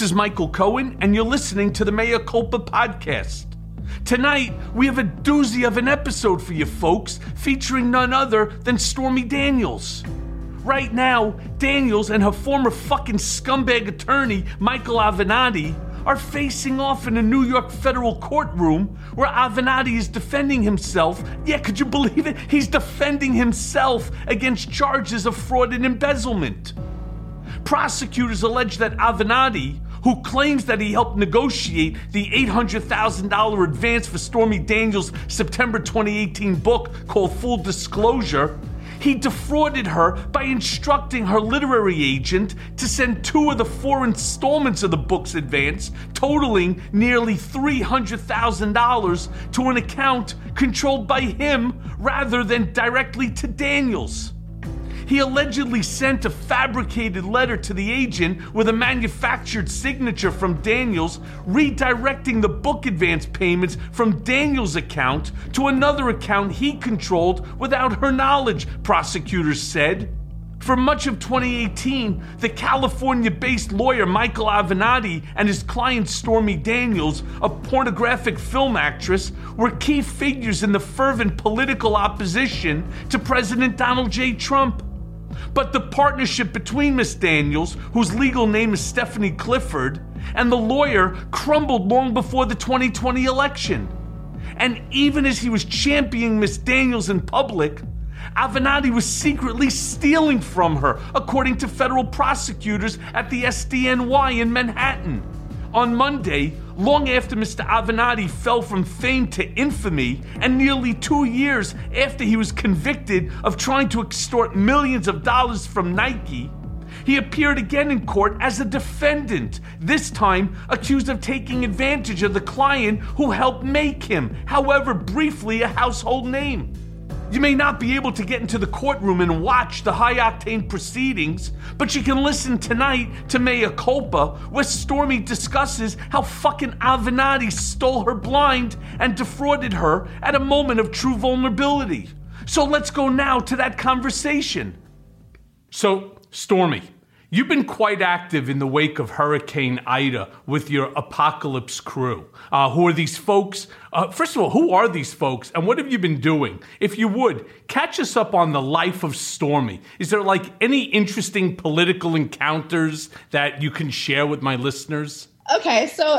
This is Michael Cohen, and you're listening to the Mea Culpa podcast. Tonight, we have a doozy of an episode for you folks featuring none other than Stormy Daniels. Right now, Daniels and her former fucking scumbag attorney, Michael Avenatti, are facing off in a New York federal courtroom where Avenatti is defending himself. Yeah, could you believe it? He's defending himself against charges of fraud and embezzlement. Prosecutors allege that Avenatti, who claims that he helped negotiate the $800,000 advance for Stormy Daniels' September 2018 book called Full Disclosure, he defrauded her by instructing her literary agent to send two of the four installments of the book's advance, totaling nearly $300,000, to an account controlled by him rather than directly to Daniels. He allegedly sent a fabricated letter to the agent with a manufactured signature from Daniels, redirecting the book advance payments from Daniels' account to another account he controlled without her knowledge, prosecutors said. For much of 2018, the California based lawyer Michael Avenatti and his client Stormy Daniels, a pornographic film actress, were key figures in the fervent political opposition to President Donald J. Trump. But the partnership between Miss Daniels, whose legal name is Stephanie Clifford, and the lawyer crumbled long before the 2020 election. And even as he was championing Miss Daniels in public, Avenatti was secretly stealing from her, according to federal prosecutors at the SDNY in Manhattan. On Monday, long after Mr. Avenatti fell from fame to infamy, and nearly two years after he was convicted of trying to extort millions of dollars from Nike, he appeared again in court as a defendant, this time accused of taking advantage of the client who helped make him, however briefly, a household name. You may not be able to get into the courtroom and watch the high octane proceedings, but you can listen tonight to Mea Culpa, where Stormy discusses how fucking Avenatti stole her blind and defrauded her at a moment of true vulnerability. So let's go now to that conversation. So, Stormy, You've been quite active in the wake of Hurricane Ida with your Apocalypse crew. Uh, who are these folks? Uh, first of all, who are these folks and what have you been doing? If you would, catch us up on the life of Stormy. Is there like any interesting political encounters that you can share with my listeners? Okay, so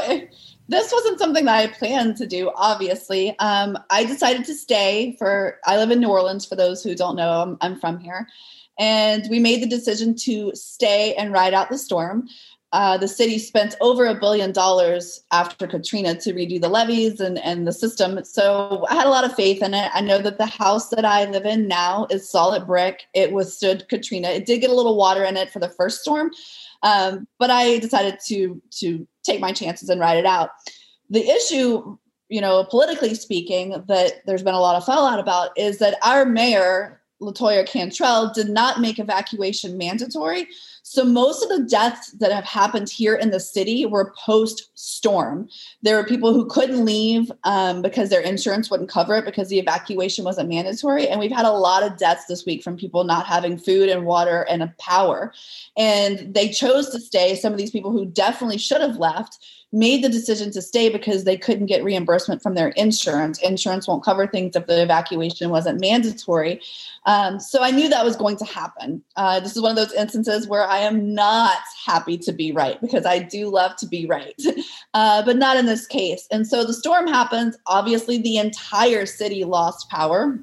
this wasn't something that I planned to do, obviously. Um, I decided to stay for, I live in New Orleans, for those who don't know, I'm, I'm from here. And we made the decision to stay and ride out the storm. Uh, the city spent over a billion dollars after Katrina to redo the levees and, and the system. So I had a lot of faith in it. I know that the house that I live in now is solid brick. It withstood Katrina. It did get a little water in it for the first storm, um, but I decided to to take my chances and ride it out. The issue, you know, politically speaking, that there's been a lot of fallout about is that our mayor Latoya Cantrell did not make evacuation mandatory. So most of the deaths that have happened here in the city were post storm. There were people who couldn't leave um, because their insurance wouldn't cover it because the evacuation wasn't mandatory. And we've had a lot of deaths this week from people not having food and water and power. And they chose to stay. Some of these people who definitely should have left made the decision to stay because they couldn't get reimbursement from their insurance. Insurance won't cover things if the evacuation wasn't mandatory. Um, so I knew that was going to happen. Uh, this is one of those instances where I am not happy to be right because I do love to be right, uh, but not in this case. And so the storm happens. Obviously, the entire city lost power.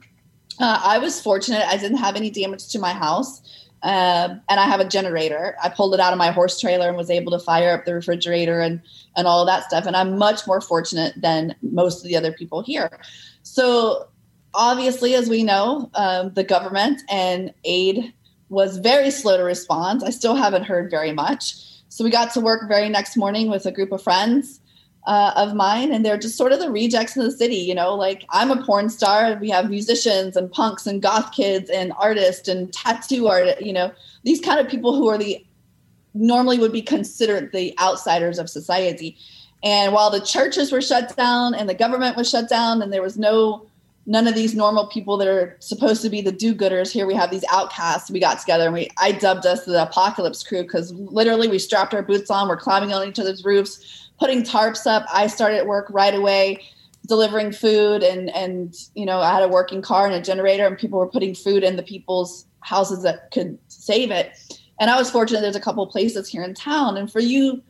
Uh, I was fortunate, I didn't have any damage to my house. Uh, and I have a generator. I pulled it out of my horse trailer and was able to fire up the refrigerator and and all that stuff. And I'm much more fortunate than most of the other people here. So obviously, as we know, um, the government and aid was very slow to respond. I still haven't heard very much. So we got to work very next morning with a group of friends uh, of mine, and they're just sort of the rejects in the city. You know, like I'm a porn star. We have musicians and punks and goth kids and artists and tattoo art. You know, these kind of people who are the normally would be considered the outsiders of society. And while the churches were shut down and the government was shut down, and there was no none of these normal people that are supposed to be the do-gooders here we have these outcasts we got together and we i dubbed us the apocalypse crew because literally we strapped our boots on we're climbing on each other's roofs putting tarps up i started work right away delivering food and and you know i had a working car and a generator and people were putting food in the people's houses that could save it and i was fortunate there's a couple places here in town and for you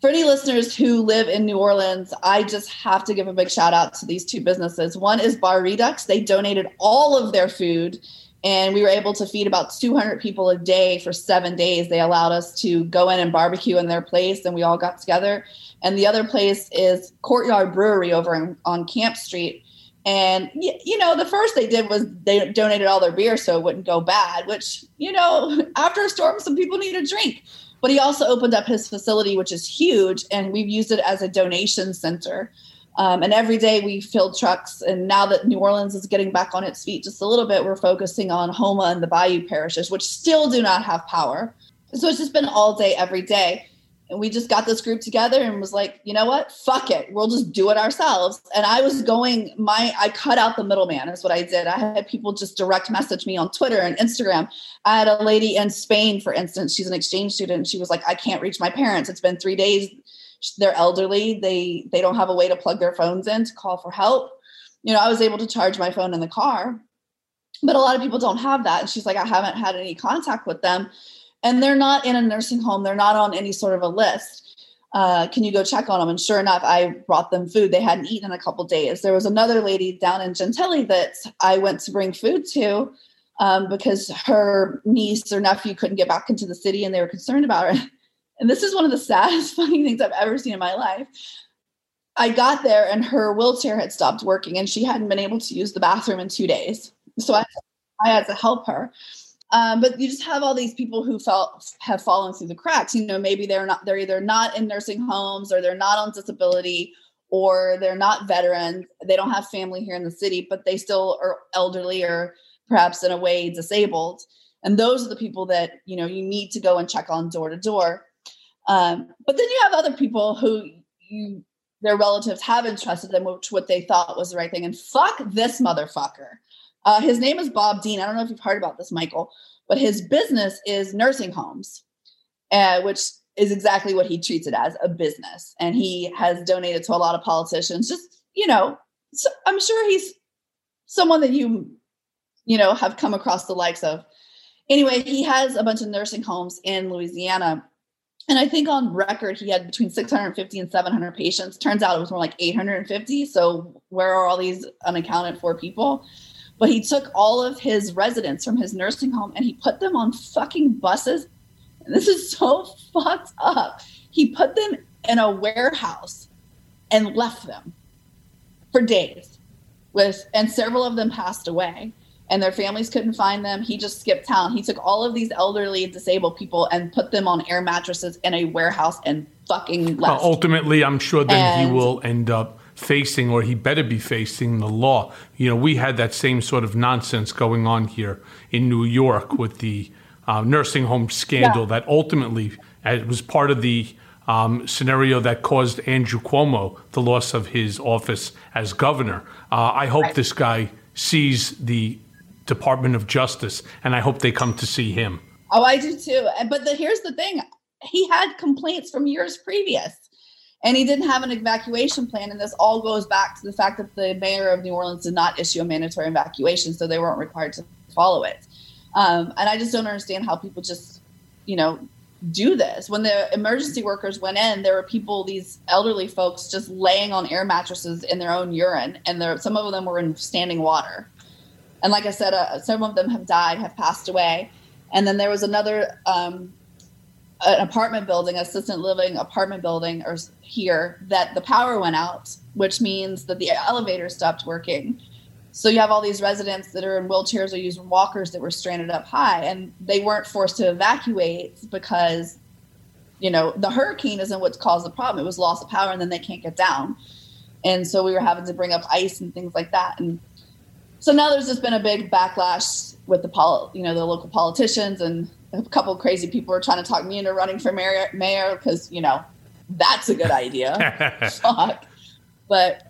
for any listeners who live in New Orleans, I just have to give a big shout out to these two businesses. One is Bar Redux. They donated all of their food and we were able to feed about 200 people a day for seven days. They allowed us to go in and barbecue in their place and we all got together. And the other place is Courtyard Brewery over in, on Camp Street. And you know, the first they did was they donated all their beer so it wouldn't go bad, which, you know, after a storm, some people need a drink. But he also opened up his facility, which is huge, and we've used it as a donation center. Um, and every day we fill trucks. And now that New Orleans is getting back on its feet just a little bit, we're focusing on Houma and the Bayou parishes, which still do not have power. So it's just been all day, every day. And we just got this group together and was like you know what? Fuck it. We'll just do it ourselves. And i was going my i cut out the middleman is what i did. I had people just direct message me on twitter and instagram. I had a lady in spain for instance she's an exchange student. She was like i can't reach my parents. It's been three days they're elderly they they don't have a way to plug their phones in to call for help. You know i was able to charge my phone in the car but a lot of people don't have that. And she's like i haven't had any contact with them. And they're not in a nursing home they're not on any sort of a list. Uh, can you go check on them? And sure enough i brought them food. They hadn't eaten in a couple days. There was another lady down in gentilly that i went to bring food to um, because her niece or nephew couldn't get back into the city and they were concerned about her and this is one of the saddest funny things i've ever seen in my life i got there and her wheelchair had stopped working and she hadn't been able to use the bathroom in two days so i, I had to help her um, but you just have all these people who felt have fallen through the cracks. You know, maybe they're not they're either not in nursing homes or they're not on disability or they're not veterans. They don't have family here in the city, but they still are elderly or perhaps in a way disabled. And those are the people that you know you need to go and check on door to door. Um, but then you have other people who you their relatives have entrusted them with what they thought was the right thing. And fuck this motherfucker. Uh, his name is Bob Dean. I don't know if you've heard about this, Michael, but his business is nursing homes, uh, which is exactly what he treats it as a business. And he has donated to a lot of politicians. Just, you know, so I'm sure he's someone that you, you know, have come across the likes of. Anyway, he has a bunch of nursing homes in Louisiana. And I think on record, he had between 650 and 700 patients. Turns out it was more like 850. So, where are all these unaccounted for people? But he took all of his residents from his nursing home and he put them on fucking buses. And this is so fucked up. He put them in a warehouse and left them for days with and several of them passed away and their families couldn't find them. He just skipped town. He took all of these elderly disabled people and put them on air mattresses in a warehouse and fucking left. Ultimately, I'm sure that and, he will end up facing, or he better be facing, the law. You know, we had that same sort of nonsense going on here in New York with the uh, nursing home scandal yeah. that ultimately uh, was part of the um, scenario that caused Andrew Cuomo the loss of his office as governor. Uh, I hope right. this guy sees the Department of Justice, and I hope they come to see him. Oh, I do too. But the, here's the thing: he had complaints from years previous and he didn't have an evacuation plan. And this all goes back to the fact that the mayor of New Orleans did not issue a mandatory evacuation, so they weren't required to follow it. Um, and I just don't understand how people just, you know, do this. When the emergency workers went in, there were people, these elderly folks, just laying on air mattresses in their own urine, and there, some of them were in standing water. And like I said, uh, some of them have died, have passed away. And then there was another um, an apartment building, assistant living apartment building, or here that the power went out, which means that the elevator stopped working. So you have all these residents that are in wheelchairs or using walkers that were stranded up high, and they weren't forced to evacuate because, you know, the hurricane isn't what caused the problem. It was loss of power, and then they can't get down. And so we were having to bring up ice and things like that. And so now there's just been a big backlash with the pol- you know, the local politicians and a couple crazy people are trying to talk me into running for mayor mayor because you know that's a good idea. Fuck. But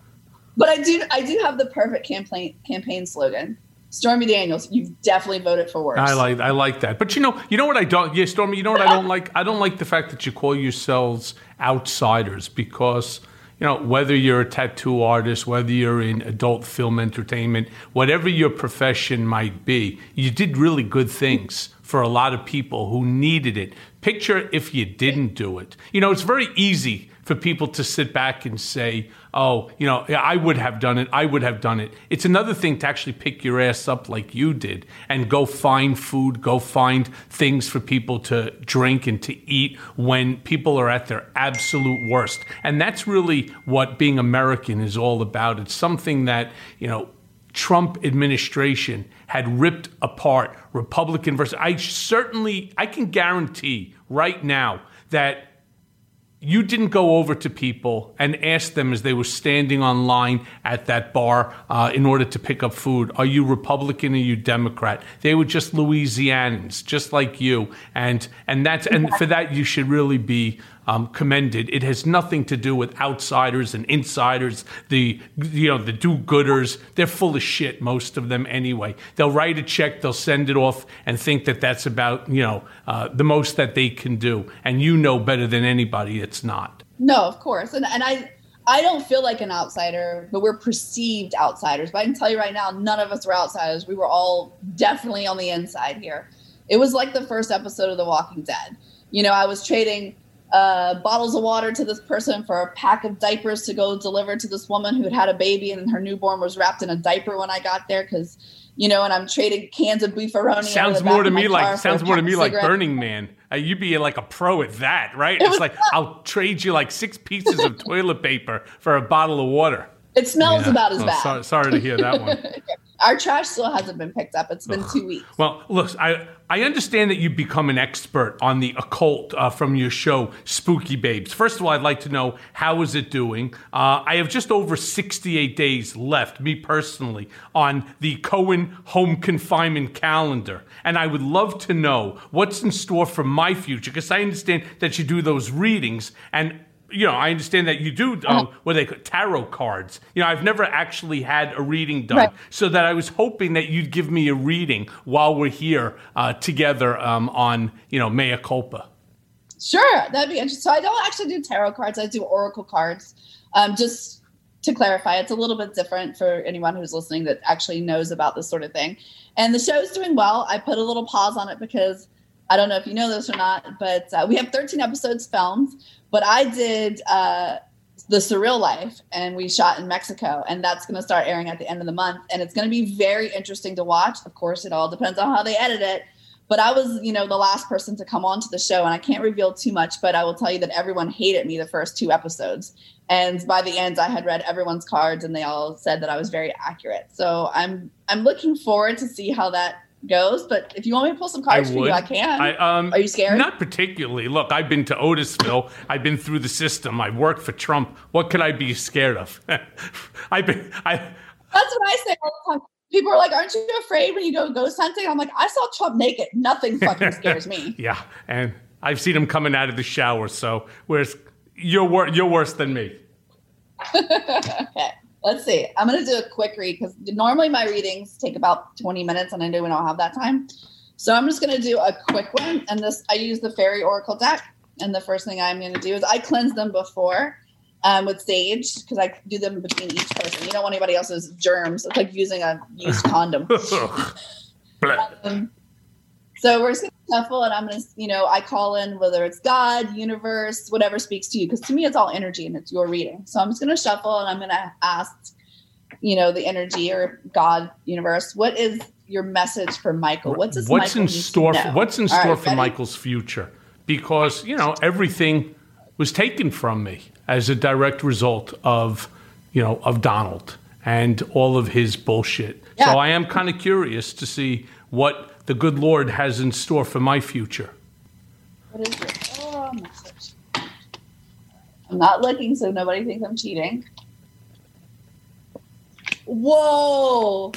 But I do I do have the perfect campaign campaign slogan. Stormy Daniels, you've definitely voted for worse. I like I like that. But you know, you know what I don't yeah, Stormy, you know what I don't like? I don't like the fact that you call yourselves outsiders because you know, whether you're a tattoo artist, whether you're in adult film entertainment, whatever your profession might be, you did really good things for a lot of people who needed it. Picture if you didn't do it. You know, it's very easy for people to sit back and say, oh, you know, I would have done it. I would have done it. It's another thing to actually pick your ass up like you did and go find food, go find things for people to drink and to eat when people are at their absolute worst. And that's really what being American is all about. It's something that, you know, Trump administration had ripped apart Republican versus I certainly I can guarantee right now that you didn't go over to people and ask them as they were standing on line at that bar uh, in order to pick up food, are you Republican? Or are you Democrat? They were just Louisianans, just like you, and and that's and for that you should really be um, commended. It has nothing to do with outsiders and insiders. The you know the do-gooders. They're full of shit. Most of them anyway. They'll write a check. They'll send it off and think that that's about you know uh, the most that they can do. And you know better than anybody it's not. No, of course. And and I. I don't feel like an outsider, but we're perceived outsiders. But I can tell you right now, none of us were outsiders. We were all definitely on the inside here. It was like the first episode of The Walking Dead. You know, I was trading uh, bottles of water to this person for a pack of diapers to go deliver to this woman who had had a baby and her newborn was wrapped in a diaper when I got there because you know, and I'm trading cans of beefaroni. Sounds more to me like sounds more to me like Burning Man. Uh, you'd be like a pro at that, right? It it's like I'll trade you like six pieces of toilet paper for a bottle of water. It smells yeah. about as oh, bad. Sorry, sorry to hear that one. Our trash still hasn't been picked up. It's been two weeks. Well, look, I I understand that you've become an expert on the occult uh, from your show Spooky Babes. First of all, I'd like to know how is it doing. Uh, I have just over 68 days left, me personally, on the Cohen home confinement calendar, and I would love to know what's in store for my future because I understand that you do those readings and you know, I understand that you do um, what they call tarot cards. You know, I've never actually had a reading done, right. so that I was hoping that you'd give me a reading while we're here uh, together um, on, you know, mea culpa. Sure, that'd be interesting. So I don't actually do tarot cards; I do oracle cards. Um, just to clarify, it's a little bit different for anyone who's listening that actually knows about this sort of thing. And the show's doing well. I put a little pause on it because I don't know if you know this or not, but uh, we have 13 episodes filmed. But I did uh, the Surreal Life, and we shot in Mexico, and that's going to start airing at the end of the month, and it's going to be very interesting to watch. Of course, it all depends on how they edit it. But I was, you know, the last person to come on to the show, and I can't reveal too much, but I will tell you that everyone hated me the first two episodes. And by the end, I had read everyone's cards, and they all said that I was very accurate. So I'm I'm looking forward to see how that goes. But if you want me to pull some cards for you, I can. I, um, Are you scared? Not particularly. Look, I've been to Otisville. I've been through the system. I worked for Trump. What could I be scared of? I've been. I. That's what I say all the time. People are like, "Aren't you afraid when you go ghost hunting?" I'm like, "I saw Trump naked. Nothing fucking scares me." yeah, and I've seen him coming out of the shower. So, whereas you're wor- you're worse than me. okay. Let's see. I'm going to do a quick read because normally my readings take about 20 minutes and I know we don't have that time. So I'm just going to do a quick one. And this, I use the Fairy Oracle deck. And the first thing I'm going to do is I cleanse them before um, with sage because I do them between each person. You don't want anybody else's germs. It's like using a used condom. um, so we're just gonna shuffle, and I'm gonna, you know, I call in whether it's God, universe, whatever speaks to you, because to me it's all energy and it's your reading. So I'm just gonna shuffle, and I'm gonna ask, you know, the energy or God, universe, what is your message for Michael? What's this what's Michael in store? For, what's in store right, for ready? Michael's future? Because you know everything was taken from me as a direct result of, you know, of Donald and all of his bullshit. Yeah. So I am kind of curious to see what the good Lord has in store for my future. What is it? Oh, message. I'm not looking so nobody thinks I'm cheating. Whoa! Oh,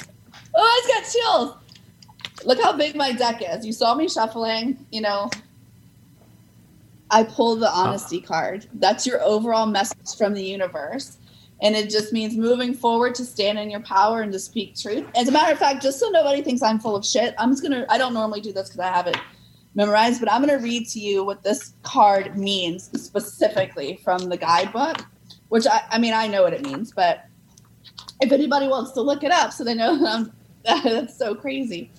I just got chills. Look how big my deck is. You saw me shuffling, you know. I pulled the honesty card. That's your overall message from the universe. And it just means moving forward to stand in your power and to speak truth. As a matter of fact, just so nobody thinks I'm full of shit, I'm just gonna. I don't normally do this because I have it memorized, but I'm gonna read to you what this card means specifically from the guidebook. Which I, I mean, I know what it means, but if anybody wants to look it up, so they know that I'm, that's so crazy.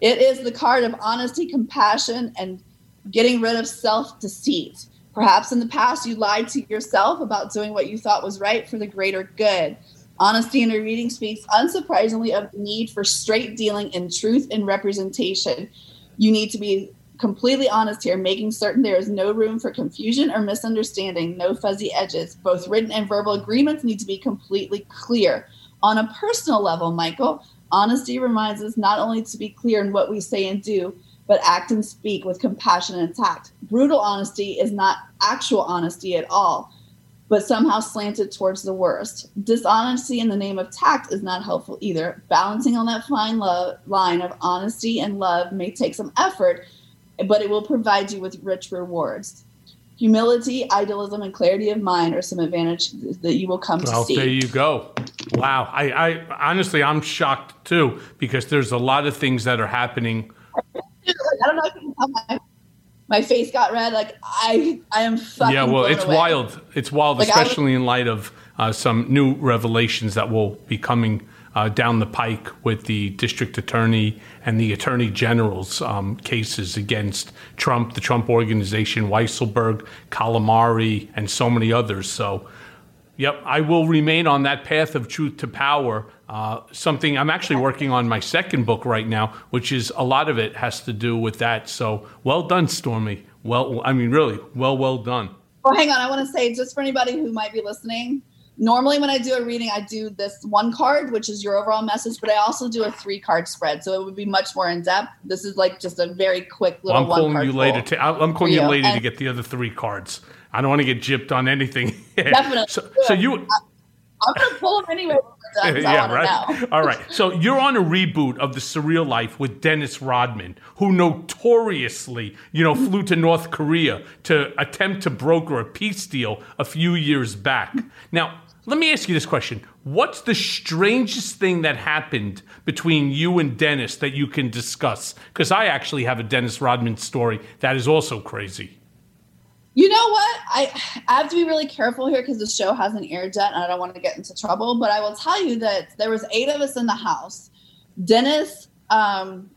It is the card of honesty, compassion, and getting rid of self deceit. Perhaps in the past you lied to yourself about doing what you thought was right for the greater good. Honesty in a reading speaks unsurprisingly of the need for straight dealing in truth and representation. You need to be completely honest here, making certain there is no room for confusion or misunderstanding, no fuzzy edges. Both written and verbal agreements need to be completely clear. On a personal level, Michael, honesty reminds us not only to be clear in what we say and do, but act and speak with compassion and tact. Brutal honesty is not actual honesty at all, but somehow slanted towards the worst. Dishonesty in the name of tact is not helpful either. Balancing on that fine love, line of honesty and love may take some effort, but it will provide you with rich rewards. Humility, idealism, and clarity of mind are some advantages that you will come to well, see. There you go. Wow. I, I honestly, I'm shocked too because there's a lot of things that are happening I don't know if you can tell my, my face got red. Like I, I am fucking. Yeah, well, it's away. wild. It's wild, like especially in light of uh, some new revelations that will be coming uh, down the pike with the district attorney and the attorney general's um, cases against Trump, the Trump organization, Weisselberg, Calamari, and so many others. So. Yep, I will remain on that path of truth to power. Uh, something I'm actually working on my second book right now, which is a lot of it has to do with that. So well done, Stormy. Well, I mean, really, well, well done. Well, hang on. I want to say, just for anybody who might be listening, normally when I do a reading, I do this one card, which is your overall message, but I also do a three card spread. So it would be much more in depth. This is like just a very quick little well, I'm calling you later. To, I'm calling you, you later and, to get the other three cards. I don't want to get gypped on anything. Definitely. so, so you. I'm gonna pull them anyway. yeah, right. All right. So you're on a reboot of the Surreal Life with Dennis Rodman, who notoriously, you know, flew to North Korea to attempt to broker a peace deal a few years back. Now, let me ask you this question: What's the strangest thing that happened between you and Dennis that you can discuss? Because I actually have a Dennis Rodman story that is also crazy. You know what? I, I have to be really careful here because the show hasn't aired yet and I don't want to get into trouble. But I will tell you that there was eight of us in the house. Dennis, um,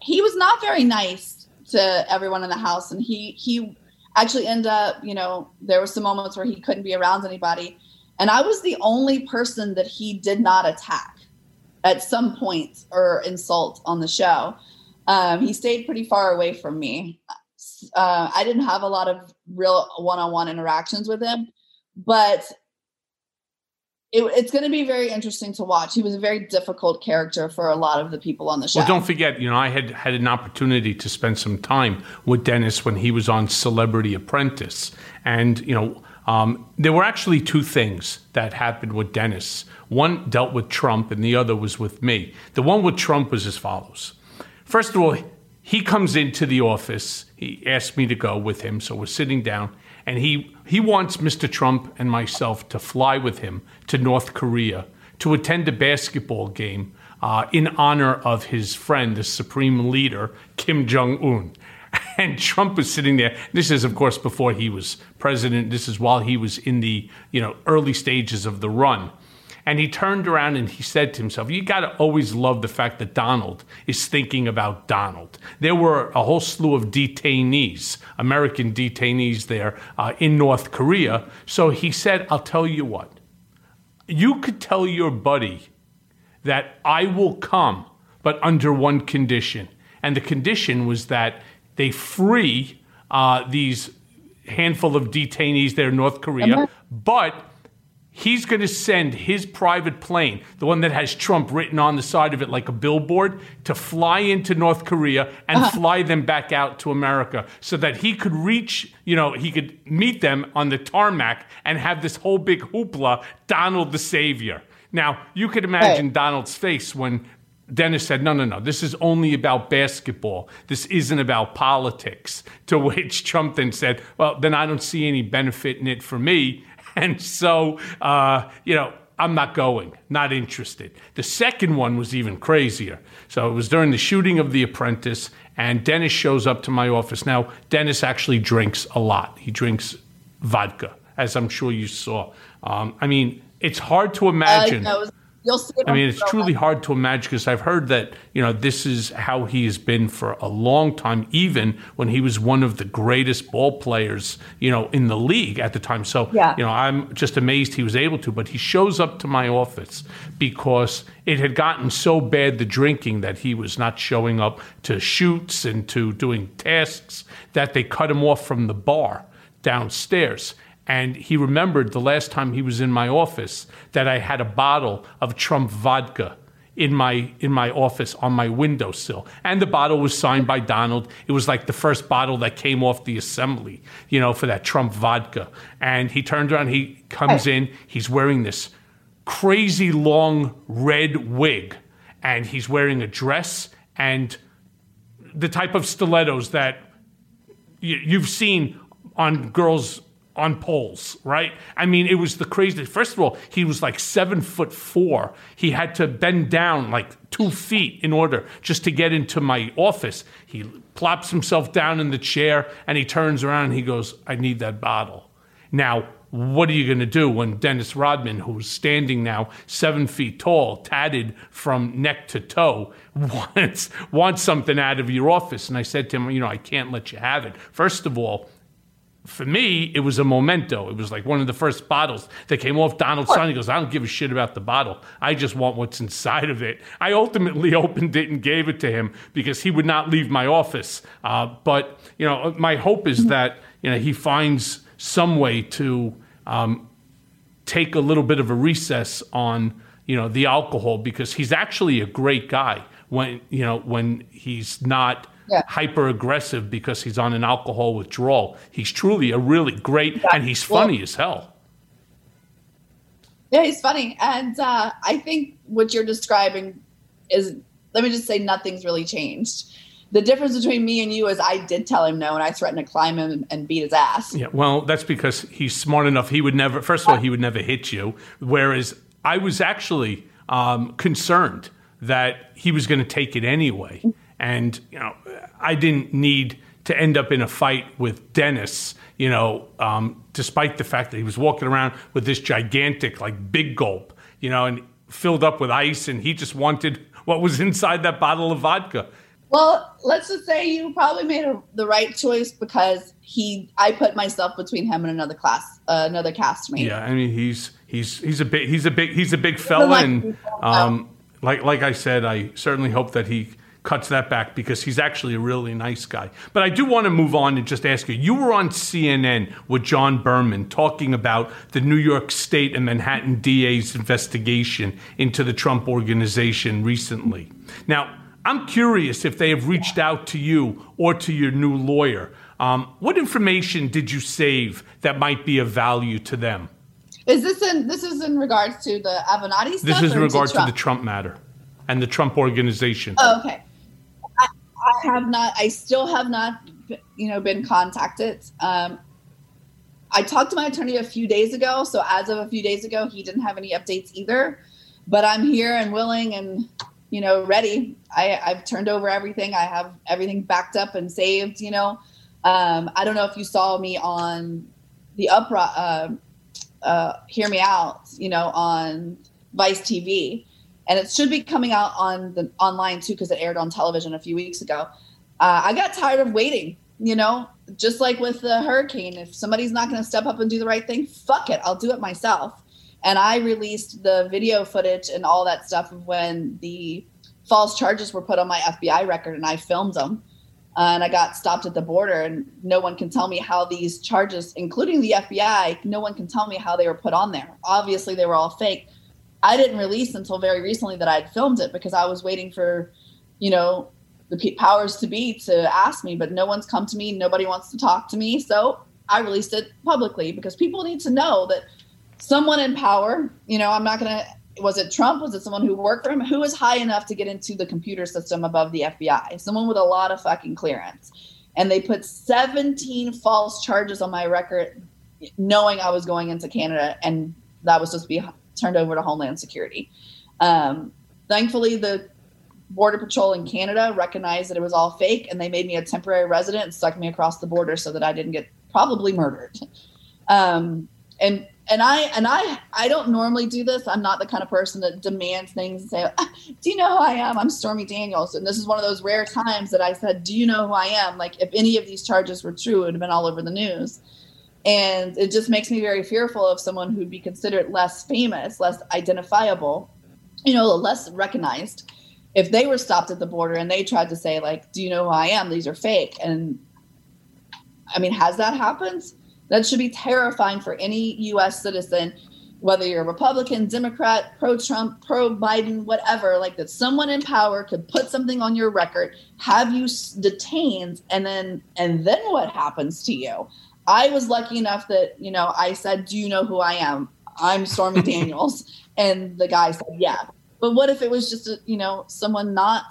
he was not very nice to everyone in the house, and he he actually ended up, you know, there were some moments where he couldn't be around anybody, and I was the only person that he did not attack at some point or insult on the show. Um, he stayed pretty far away from me uh, I didn't have a lot of real one-on-one interactions with him, but it, it's going to be very interesting to watch. He was a very difficult character for a lot of the people on the show. Well, don't forget, you know, I had had an opportunity to spend some time with Dennis when he was on Celebrity Apprentice, and you know. Um, there were actually two things that happened with Dennis. One dealt with Trump, and the other was with me. The one with Trump was as follows. First of all, he comes into the office. He asked me to go with him, so we're sitting down, and he he wants Mr. Trump and myself to fly with him to North Korea to attend a basketball game uh, in honor of his friend, the supreme leader Kim Jong Un. And Trump was sitting there. This is, of course, before he was president. This is while he was in the you know early stages of the run. And he turned around and he said to himself, You got to always love the fact that Donald is thinking about Donald. There were a whole slew of detainees, American detainees there uh, in North Korea. So he said, I'll tell you what, you could tell your buddy that I will come, but under one condition. And the condition was that they free uh, these handful of detainees there in North Korea, but he's going to send his private plane, the one that has Trump written on the side of it like a billboard, to fly into North Korea and uh-huh. fly them back out to America so that he could reach, you know, he could meet them on the tarmac and have this whole big hoopla, Donald the Savior. Now, you could imagine Donald's face when Dennis said, no, no, no, this is only about basketball. This isn't about politics. To which Trump then said, well, then I don't see any benefit in it for me And so, uh, you know, I'm not going, not interested. The second one was even crazier. So it was during the shooting of The Apprentice, and Dennis shows up to my office. Now, Dennis actually drinks a lot. He drinks vodka, as I'm sure you saw. Um, I mean, it's hard to imagine. Uh, You'll see. I mean, it's truly hard to imagine because I've heard that you know this is how he has been for a long time, even when he was one of the greatest ball players you know in the league at the time. So yeah. you know, I'm just amazed he was able to. But he shows up to my office because it had gotten so bad the drinking that he was not showing up to shoots and to doing tasks that they cut him off from the bar downstairs. And he remembered the last time he was in my office that I had a bottle of Trump vodka in my in my office on my windowsill. And the bottle was signed by Donald. It was like the first bottle that came off the assembly you know for that Trump vodka. And he turned around he comes in he's wearing this crazy long red wig and he's wearing a dress and the type of stilettos that you've seen on girls on poles, right? I mean, it was the craziest. First of all, he was like seven foot four. He had to bend down like two feet in order just to get into my office. He plops himself down in the chair and he turns around and he goes, I need that bottle. Now, what are you going to do when Dennis Rodman, who's standing now seven feet tall, tatted from neck to toe, wants, wants something out of your office? And I said to him, You know, I can't let you have it. First of all, for me, it was a memento. It was like one of the first bottles that came off Donald's son. He goes, I don't give a shit about the bottle. I just want what's inside of it. I ultimately opened it and gave it to him because he would not leave my office. Uh, but, you know, my hope is that, you know, he finds some way to um, take a little bit of a recess on, you know, the alcohol because he's actually a great guy when, you know, when he's not – yeah. hyper aggressive because he's on an alcohol withdrawal. He's truly a really great, yeah. and he's funny well, as hell. Yeah, he's funny. And uh, I think what you're describing is, let me just say, nothing's really changed. The difference between me and you is I did tell him no, and I threatened to climb him and beat his ass. Yeah, well, that's because he's smart enough. He would never, first of all, he would never hit you. Whereas I was actually um, concerned that he was going to take it anyway. And, you know, I didn't need to end up in a fight with Dennis, you know, um, despite the fact that he was walking around with this gigantic, like, big gulp, you know, and filled up with ice, and he just wanted what was inside that bottle of vodka. Well, let's just say you probably made a, the right choice because he, I put myself between him and another class, uh, another castmate. Yeah, I mean, he's he's he's a big he's a big he's a big fella, and um, like like I said, I certainly hope that he cuts that back because he's actually a really nice guy. But I do want to move on and just ask you you were on CNN with John Berman talking about the New York State and Manhattan DA's investigation into the Trump organization recently. Now, I'm curious if they have reached out to you or to your new lawyer. Um, what information did you save that might be of value to them? Is this in this is in regards to the Avenatti stuff? This is in regards to, to, the Trump matter and the Trump organization. Oh, okay. I have not. I still have not, you know, been contacted. Um, I talked to my attorney a few days ago. So as of a few days ago, he didn't have any updates either. But I'm here and willing and you know ready. I, I've turned over everything. I have everything backed up and saved. You know, um, I don't know if you saw me on the uproar. Uh, uh, hear me out. You know, on Vice TV and it should be coming out on the online too because it aired on television a few weeks ago. Uh, I got tired of waiting. You know, just like with the hurricane, if somebody's not going to step up and do the right thing, fuck it, I'll do it myself. And I released the video footage and all that stuff of when the false charges were put on my FBI record, and I filmed them. And I got stopped at the border, and no one can tell me how these charges, including the FBI, no one can tell me how they were put on there. Obviously, they were all fake I didn't release until very recently that I'd filmed it because I was waiting for, you know, the powers to be to ask me, but no one's come to me. Nobody wants to talk to me. So I released it publicly because people need to know that someone in power, you know, I'm not going to, was it Trump? Was it someone who worked for him? Who was high enough to get into the computer system above the FBI? Someone with a lot of fucking clearance. And they put 17 false charges on my record knowing I was going into Canada and that was supposed to be turned over to Homeland Security. Um, thankfully, the Border Patrol in Canada recognized that it was all fake and they made me a temporary resident and stuck me across the border so that I didn't get probably murdered. Um, and and I and I I don't normally do this. I'm not the kind of person that demands things and say, "Do you know who I am? I'm Stormy Daniels." And this is one of those rare times that I said, "Do you know who I am?" Like if any of these charges were true, it would have been all over the news. And it just makes me very fearful of someone who'd be considered less famous, less identifiable, you know, less recognized. If they were stopped at the border and they tried to say, like, "Do you know who I am?" These are fake. And I mean, has that happened? That should be terrifying for any U.S. citizen, whether you're a Republican, Democrat, pro Trump, pro Biden, whatever, like that someone in power could put something on your record, have you detained, and then and then what happens to you? I was lucky enough that, you know, I said, Do you know who I am? I'm Stormy Daniels. And the guy said, Yeah. But what if it was just, a, you know, someone not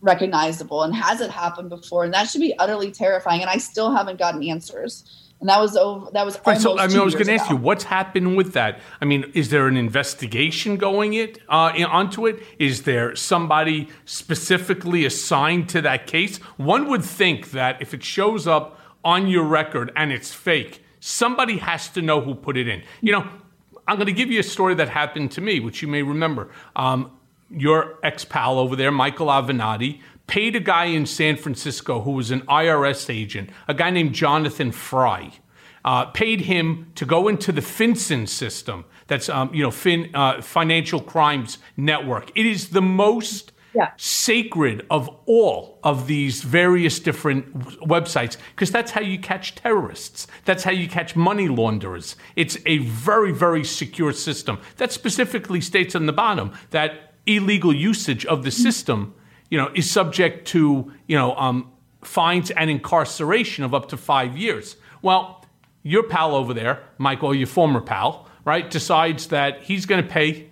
recognizable and has it happened before? And that should be utterly terrifying. And I still haven't gotten answers and that was over. That was right. So I mean, I was going to ask you, what's happened with that? I mean, is there an investigation going it uh, onto it? Is there somebody specifically assigned to that case? One would think that if it shows up on your record and it's fake, somebody has to know who put it in. You know, I'm going to give you a story that happened to me, which you may remember. Um, your ex pal over there, Michael Avenatti, paid a guy in San Francisco who was an IRS agent, a guy named Jonathan Fry. Uh, paid him to go into the FinCEN system. That's um, you know fin, uh, financial crimes network. It is the most yeah. sacred of all of these various different websites because that's how you catch terrorists. That's how you catch money launderers. It's a very very secure system that specifically states on the bottom that illegal usage of the system you know, is subject to, you know, um, fines and incarceration of up to five years. Well, your pal over there, Michael, your former pal, right, decides that he's going to pay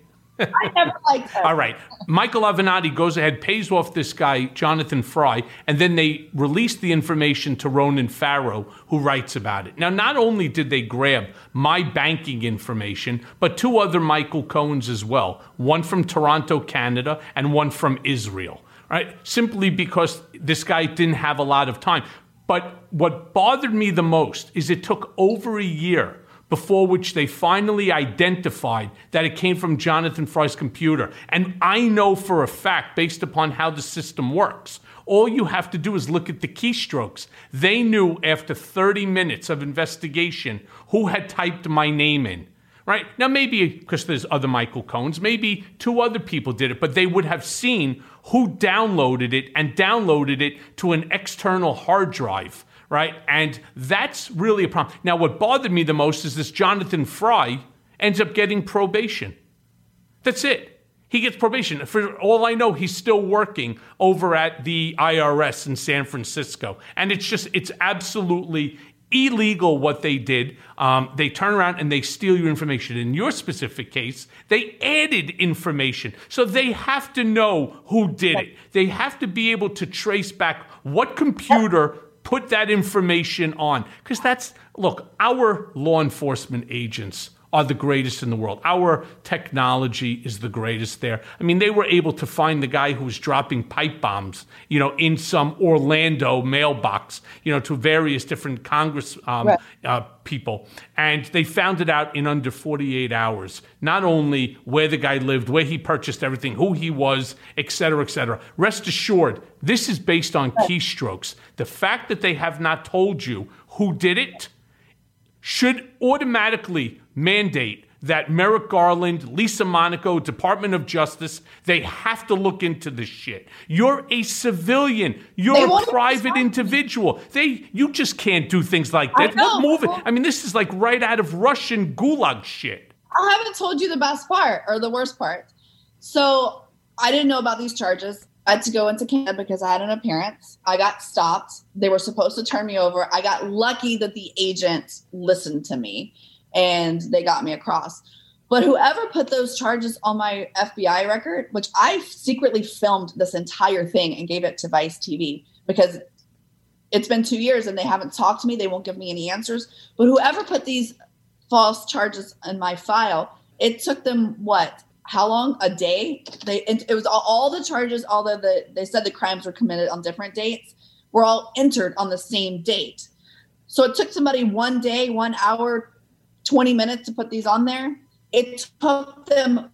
Never liked All right. Michael Avenatti goes ahead, pays off this guy, Jonathan Fry, and then they release the information to Ronan Farrow, who writes about it. Now, not only did they grab my banking information, but two other Michael Cohens as well one from Toronto, Canada, and one from Israel right? Simply because this guy didn't have a lot of time. But what bothered me the most is it took over a year before which they finally identified that it came from Jonathan Fry's computer. And I know for a fact, based upon how the system works, all you have to do is look at the keystrokes. They knew after 30 minutes of investigation who had typed my name in right? Now, maybe because there's other Michael Cohens, maybe two other people did it, but they would have seen who downloaded it and downloaded it to an external hard drive, right? And that's really a problem. Now, what bothered me the most is this Jonathan Fry ends up getting probation. That's it. He gets probation. For all I know, he's still working over at the IRS in San Francisco. And it's just, it's absolutely illegal what they did. Um, they turn around and they steal your information. In your specific case, they added information. So they have to know who did it. They have to be able to trace back what computer put that information on. Because that's, look, our law enforcement agents are the greatest in the world. Our technology is the greatest there. I mean, they were able to find the guy who was dropping pipe bombs, you know, in some Orlando mailbox, you know, to various different Congress um, right. uh, people. And they found it out in under 48 hours. Not only where the guy lived, where he purchased everything, who he was, et cetera, et cetera. Rest assured, this is based on keystrokes. The fact that they have not told you who did it should automatically mandate that Merrick Garland, Lisa Monaco, Department of Justice, they have to look into this shit. You're a civilian. You're a private individual. They you just can't do things like that. What movie? I mean, this is like right out of Russian gulag shit. I haven't told you the best part or the worst part. So I didn't know about these charges. I had to go into Canada because I had an appearance. I got stopped. They were supposed to turn me over. I got lucky that the agent listened to me and they got me across. But whoever put those charges on my FBI record, which I secretly filmed this entire thing and gave it to Vice TV because it's been two years and they haven't talked to me. They won't give me any answers. But whoever put these false charges in my file, it took them what? How long? A day? They it, was all, all, the charges, although the they said the crimes were committed on different dates, were all entered on the same date. So it took somebody one day, one hour, 20 minutes to put these on there. It took them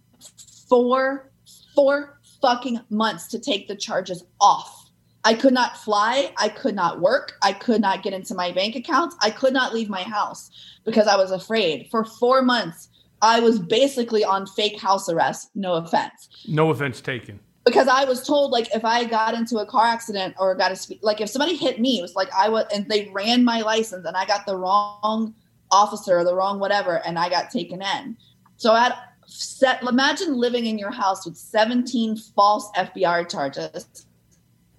four, four fucking months to take the charges off. I could not fly. I could not work. I could not get into my bank accounts. I could not leave my house because I was afraid. For four months, I was basically on fake house arrest. No offense. No offense taken. Because I was told, like, if I got into a car accident or got a speed, like, if somebody hit me, it was like I was, and they ran my license and I got the wrong officer or the wrong whatever, and I got taken in. So I had set, imagine living in your house with 17 false FBI charges,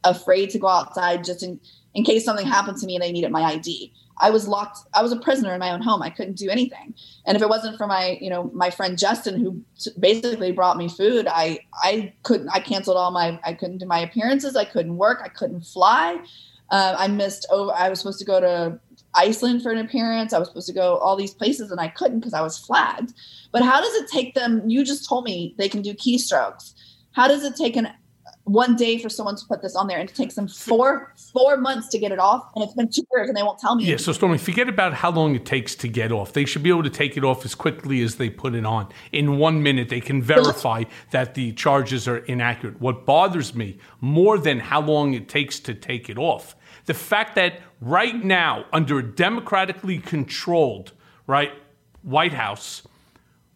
afraid to go outside just in, in case something happened to me and they needed my ID. I was locked. I was a prisoner in my own home. I couldn't do anything. And if it wasn't for my, you know, my friend Justin, who basically brought me food, I, I couldn't. I canceled all my. I couldn't do my appearances. I couldn't work. I couldn't fly. Uh, I missed over. I was supposed to go to Iceland for an appearance. I was supposed to go all these places, and I couldn't because I was flagged. But how does it take them? You just told me they can do keystrokes. How does it take an one day for someone to put this on there and it takes them four four months to get it off and it's been two years and they won't tell me. Yeah so stormy forget about how long it takes to get off. They should be able to take it off as quickly as they put it on. In one minute they can verify that the charges are inaccurate. What bothers me more than how long it takes to take it off the fact that right now under a democratically controlled right white house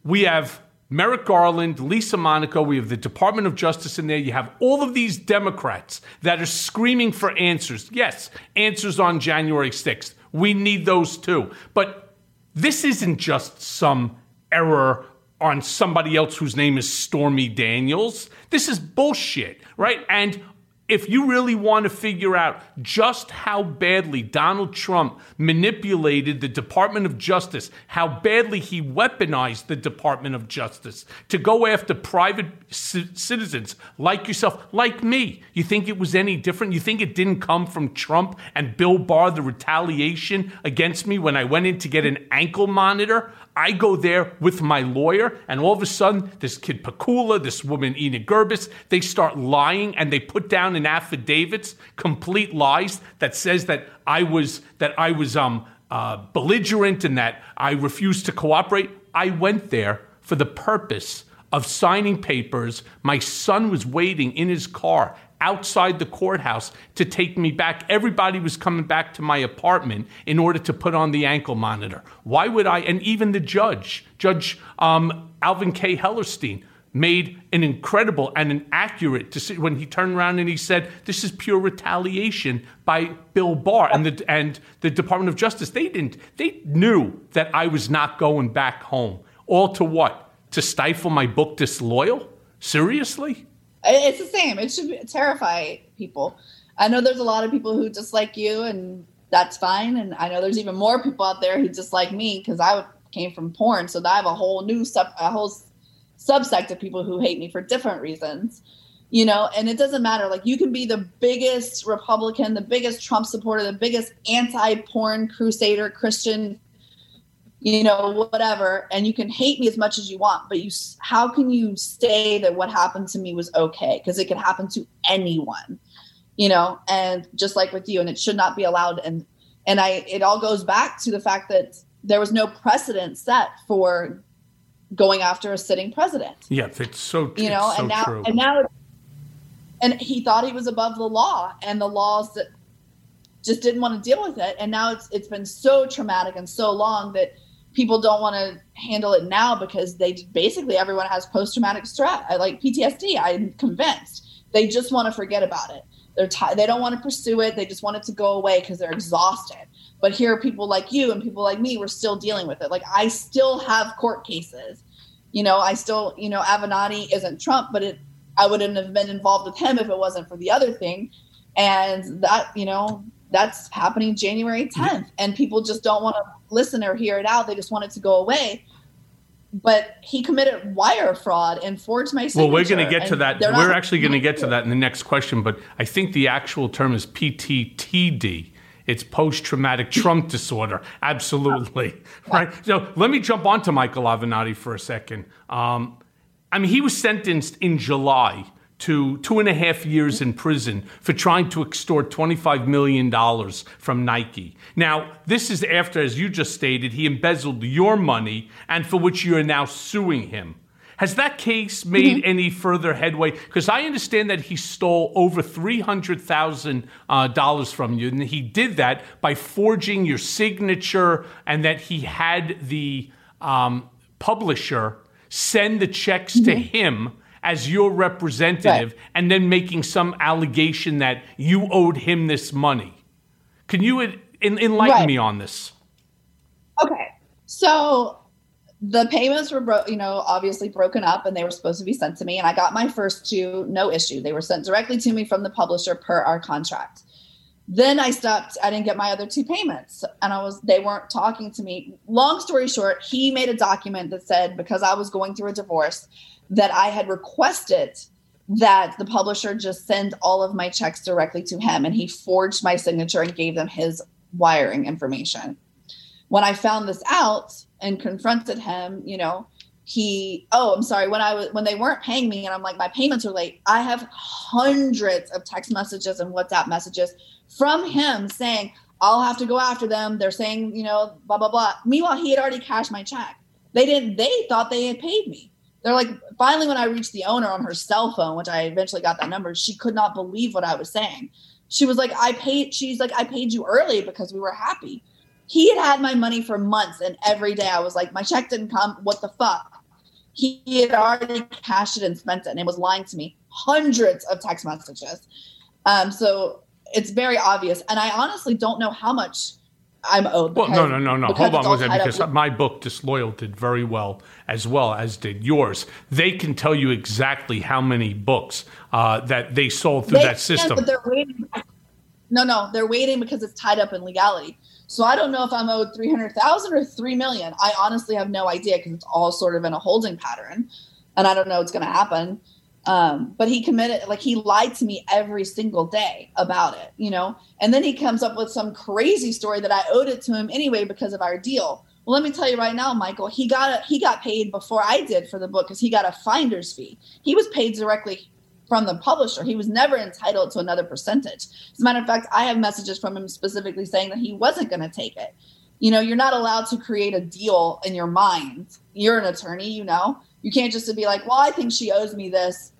we have Merrick Garland, Lisa Monaco, we have the Department of Justice in there. You have all of these Democrats that are screaming for answers. Yes, answers on January 6th. We need those too. But this isn't just some error on somebody else whose name is Stormy Daniels. This is bullshit, right? And if you really want to figure out just how badly Donald Trump manipulated the Department of Justice, how badly he weaponized the Department of Justice to go after private c- citizens like yourself, like me, you think it was any different? You think it didn't come from Trump and Bill Barr, the retaliation against me when I went in to get an ankle monitor? I go there with my lawyer, and all of a sudden, this kid Pakula, this woman Enid Febus, they start lying and they put down in affidavits complete lies that says that I was that I was um, uh, belligerent and that I refused to cooperate. I went there for the purpose of signing papers. My son was waiting in his car outside the courthouse to take me back. Everybody was coming back to my apartment in order to put on the ankle monitor. Why would I? And even the judge, Judge um, Alvin K. Hellerstein, made an incredible and an accurate decision when he turned around and he said, "This is pure retaliation by Bill Barr and the and the Department of Justice." They didn't. They knew that I was not going back home. All to what? To stifle my book, Disloyal? Seriously? It's the same. It should terrify people. I know there's a lot of people who dislike you, and that's fine. And I know there's even more people out there who dislike me because I came from porn. So I have a whole new sub, a whole subsect of people who hate me for different reasons. You know, and it doesn't matter. Like you can be the biggest Republican, the biggest Trump supporter, the biggest anti-porn crusader Christian you know whatever and you can hate me as much as you want but you how can you say that what happened to me was okay because it could happen to anyone you know and just like with you and it should not be allowed and and i it all goes back to the fact that there was no precedent set for going after a sitting president yeah it's so you know so and now true. and now and he thought he was above the law and the laws that just didn't want to deal with it and now it's it's been so traumatic and so long that people don't want to handle it now because they basically everyone has post traumatic stress like PTSD. I'm convinced they just want to forget about it. They're t- they don't want to pursue it. They just want it to go away because they're exhausted. But here, people like you and people like me, we're still dealing with it. Like I still have court cases. You know, I still, you know, Avenatti isn't Trump, but it, I wouldn't have been involved with him if it wasn't for the other thing. And that, you know, that's happening January 10th. And people just don't want to listen or hear it out. They just want it to go away. But he committed wire fraud and forged my signature. Well, we're going to get to that. We're actually going to get to that in the next question. But I think the actual term is PTTD. It's post traumatic Trump disorder. Absolutely. Right. So let me jump on to Michael Avenatti for a second. Um, I mean, he was sentenced in July to two and a half years in prison for trying to extort $25 million from Nike. Now, this is after, as you just stated, he embezzled your money and for which you are now suing him. Has that case made mm-hmm. any further headway? Because I understand that he stole over $300,000 uh, from you, and he did that by forging your signature, and that he had the um, publisher send the checks mm-hmm. to him as your representative right. and then making some allegation that you owed him this money. Can you enlighten right. me on this? Okay. So the payments were bro- you know obviously broken up and they were supposed to be sent to me and i got my first two no issue they were sent directly to me from the publisher per our contract then i stopped i didn't get my other two payments and i was they weren't talking to me long story short he made a document that said because i was going through a divorce that I had requested that the publisher just send all of my checks directly to him and he forged my signature and gave them his wiring information. When I found this out and confronted him, you know, he oh i'm sorry when i was when they weren't paying me and i'm like my payments are late i have hundreds of text messages and whatsapp messages from him saying i'll have to go after them. They're saying you know blah blah blah. Meanwhile he had already cashed my check. They didn't they thought they had paid me they're like finally when i reached the owner on her cell phone which i eventually got that number she could not believe what i was saying. She was like i paid she's like i paid you early because we were happy. He had had my money for months and every day i was like my check didn't come. What the fuck? He had already cashed it and spent it and it was lying to me. Hundreds of text messages. Um, so it's very obvious. And i honestly don't know how much I'm owed. Well, no, no, no, no. Hold on with that because with- my book Disloyal did very well as well as did yours. They can tell you exactly how many books uh, that they sold through they that system. But they're waiting. No, no, they're waiting because it's tied up in legality. So I don't know if I'm owed three hundred thousand or three million. I honestly have no idea because it's all sort of in a holding pattern, and I don't know what's going to happen. Um, but he committed, like he lied to me every single day about it, you know. And then he comes up with some crazy story that I owed it to him anyway because of our deal. Well, let me tell you right now, Michael, he got a, he got paid before I did for the book because he got a finder's fee. He was paid directly from the publisher. He was never entitled to another percentage. As a matter of fact, I have messages from him specifically saying that he wasn't going to take it. You know, you're not allowed to create a deal in your mind. You're an attorney, you know. You can't just be like, well, I think she owes me this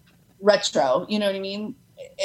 retro, you know what I mean?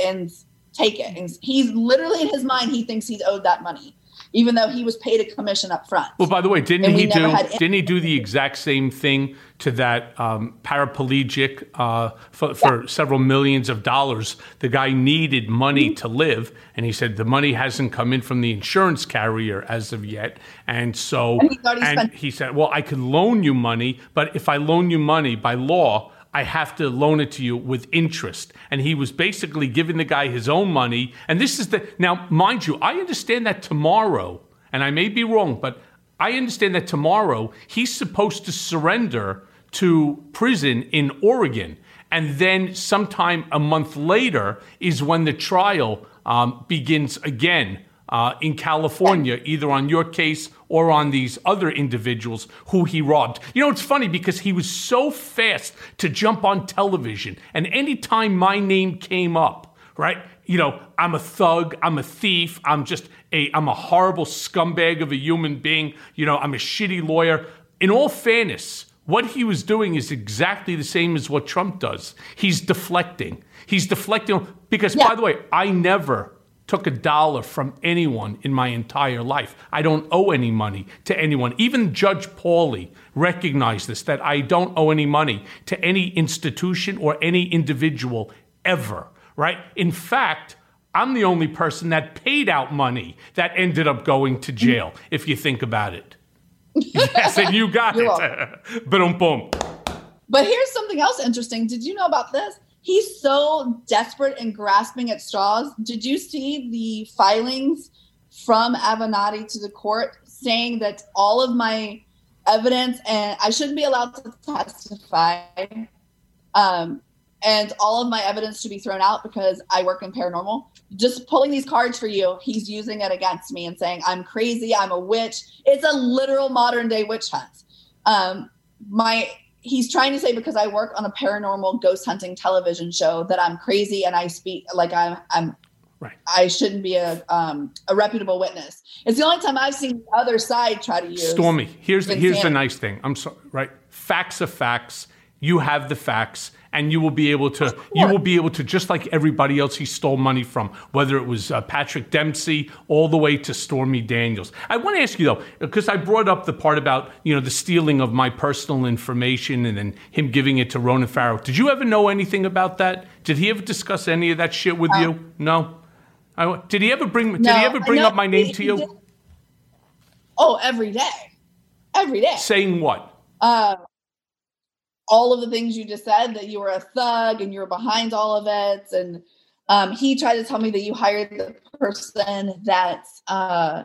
And take it. And he's literally in his mind, he thinks he's owed that money, even though he was paid a commission up front. Well, by the way, didn't he do didn't he do the exact same thing to that um, paraplegic uh, for, for yeah. several millions of dollars? The guy needed money mm-hmm. to live, and he said the money hasn't come in from the insurance carrier as of yet, and so and, and he said, well, I could loan you money, but if I loan you money by law I have to loan it to you with interest. And he was basically giving the guy his own money. And this is the, now, mind you, I understand that tomorrow, and I may be wrong, but I understand that tomorrow he's supposed to surrender to prison in Oregon. And then sometime a month later is when the trial um, begins again uh, in California, either on your case or on these other individuals who he robbed. You know, it's funny because he was so fast to jump on television, and anytime my name came up, right? You know, I'm a thug, I'm a thief, I'm just a I'm a horrible scumbag of a human being, you know, I'm a shitty lawyer. In all fairness, what he was doing is exactly the same as what Trump does. He's deflecting. He's deflecting because yeah. by the way, I never took a dollar from anyone in my entire life. I don't owe any money to anyone. Even Judge Pauley recognized this that I don't owe any money to any institution or any individual ever, right? In fact, I'm the only person that paid out money that ended up going to jail, if you think about it. yes, and you got it. boom, boom. But here's something else interesting. Did you know about this? He's so desperate and grasping at straws. Did you see the filings from Avenatti to the court saying that all of my evidence and I shouldn't be allowed to testify? Um, and all of my evidence should be thrown out because I work in paranormal. Just pulling these cards for you, he's using it against me and saying I'm crazy, I'm a witch. It's a literal modern day witch hunt. Um, my he's trying to say because I work on a paranormal ghost hunting television show that I'm crazy and I speak like I'm I'm Right. I shouldn't be a um, a reputable witness. It's the only time I've seen the other side try to use. Stormy, here's the, here's the nice thing. I'm sorry, right? Facts are facts. You have the facts, and you will be able to. You will be able to just like everybody else he stole money from, whether it was uh, Patrick Dempsey all the way to Stormy Daniels. I want to ask you though, because I brought up the part about you know the stealing of my personal information and then him giving it to Ronan Farrow. Did you ever know anything about that? Did he ever discuss any of that shit with you? No. I, did he ever bring? Did No, he ever bring no, up my name he- to you? Oh, every day, every day. Saying what? uh, all of the things you just said that you were a thug and you were behind all of it and um, he tried to tell me that you hired the person that uh,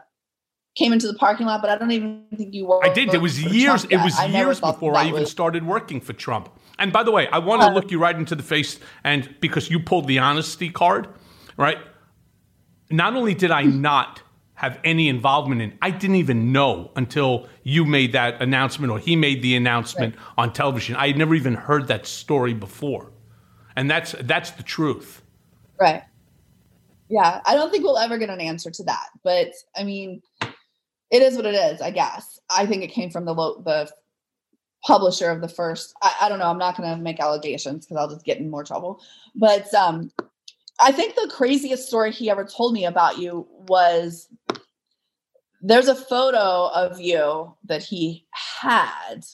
came into the parking lot but i don't even think you were I did. It was years. It was years before I even was, started working for Trump. And by the way, I want to look you right into the face, and because you pulled the honesty card, right? Not only did I not have any involvement in, I didn't even know until you made that announcement or he made the announcement on television. I had never even heard that story before, and that's that's the truth. right. Yeah i don't think we'll ever get an answer to that but i mean it is what it is i guess. I think it came from the lo- the publisher of the first i, I don't know i'm not going to make allegations because i'll just get in more trouble but um i think the craziest story he ever told me about you was there's a photo of you that he had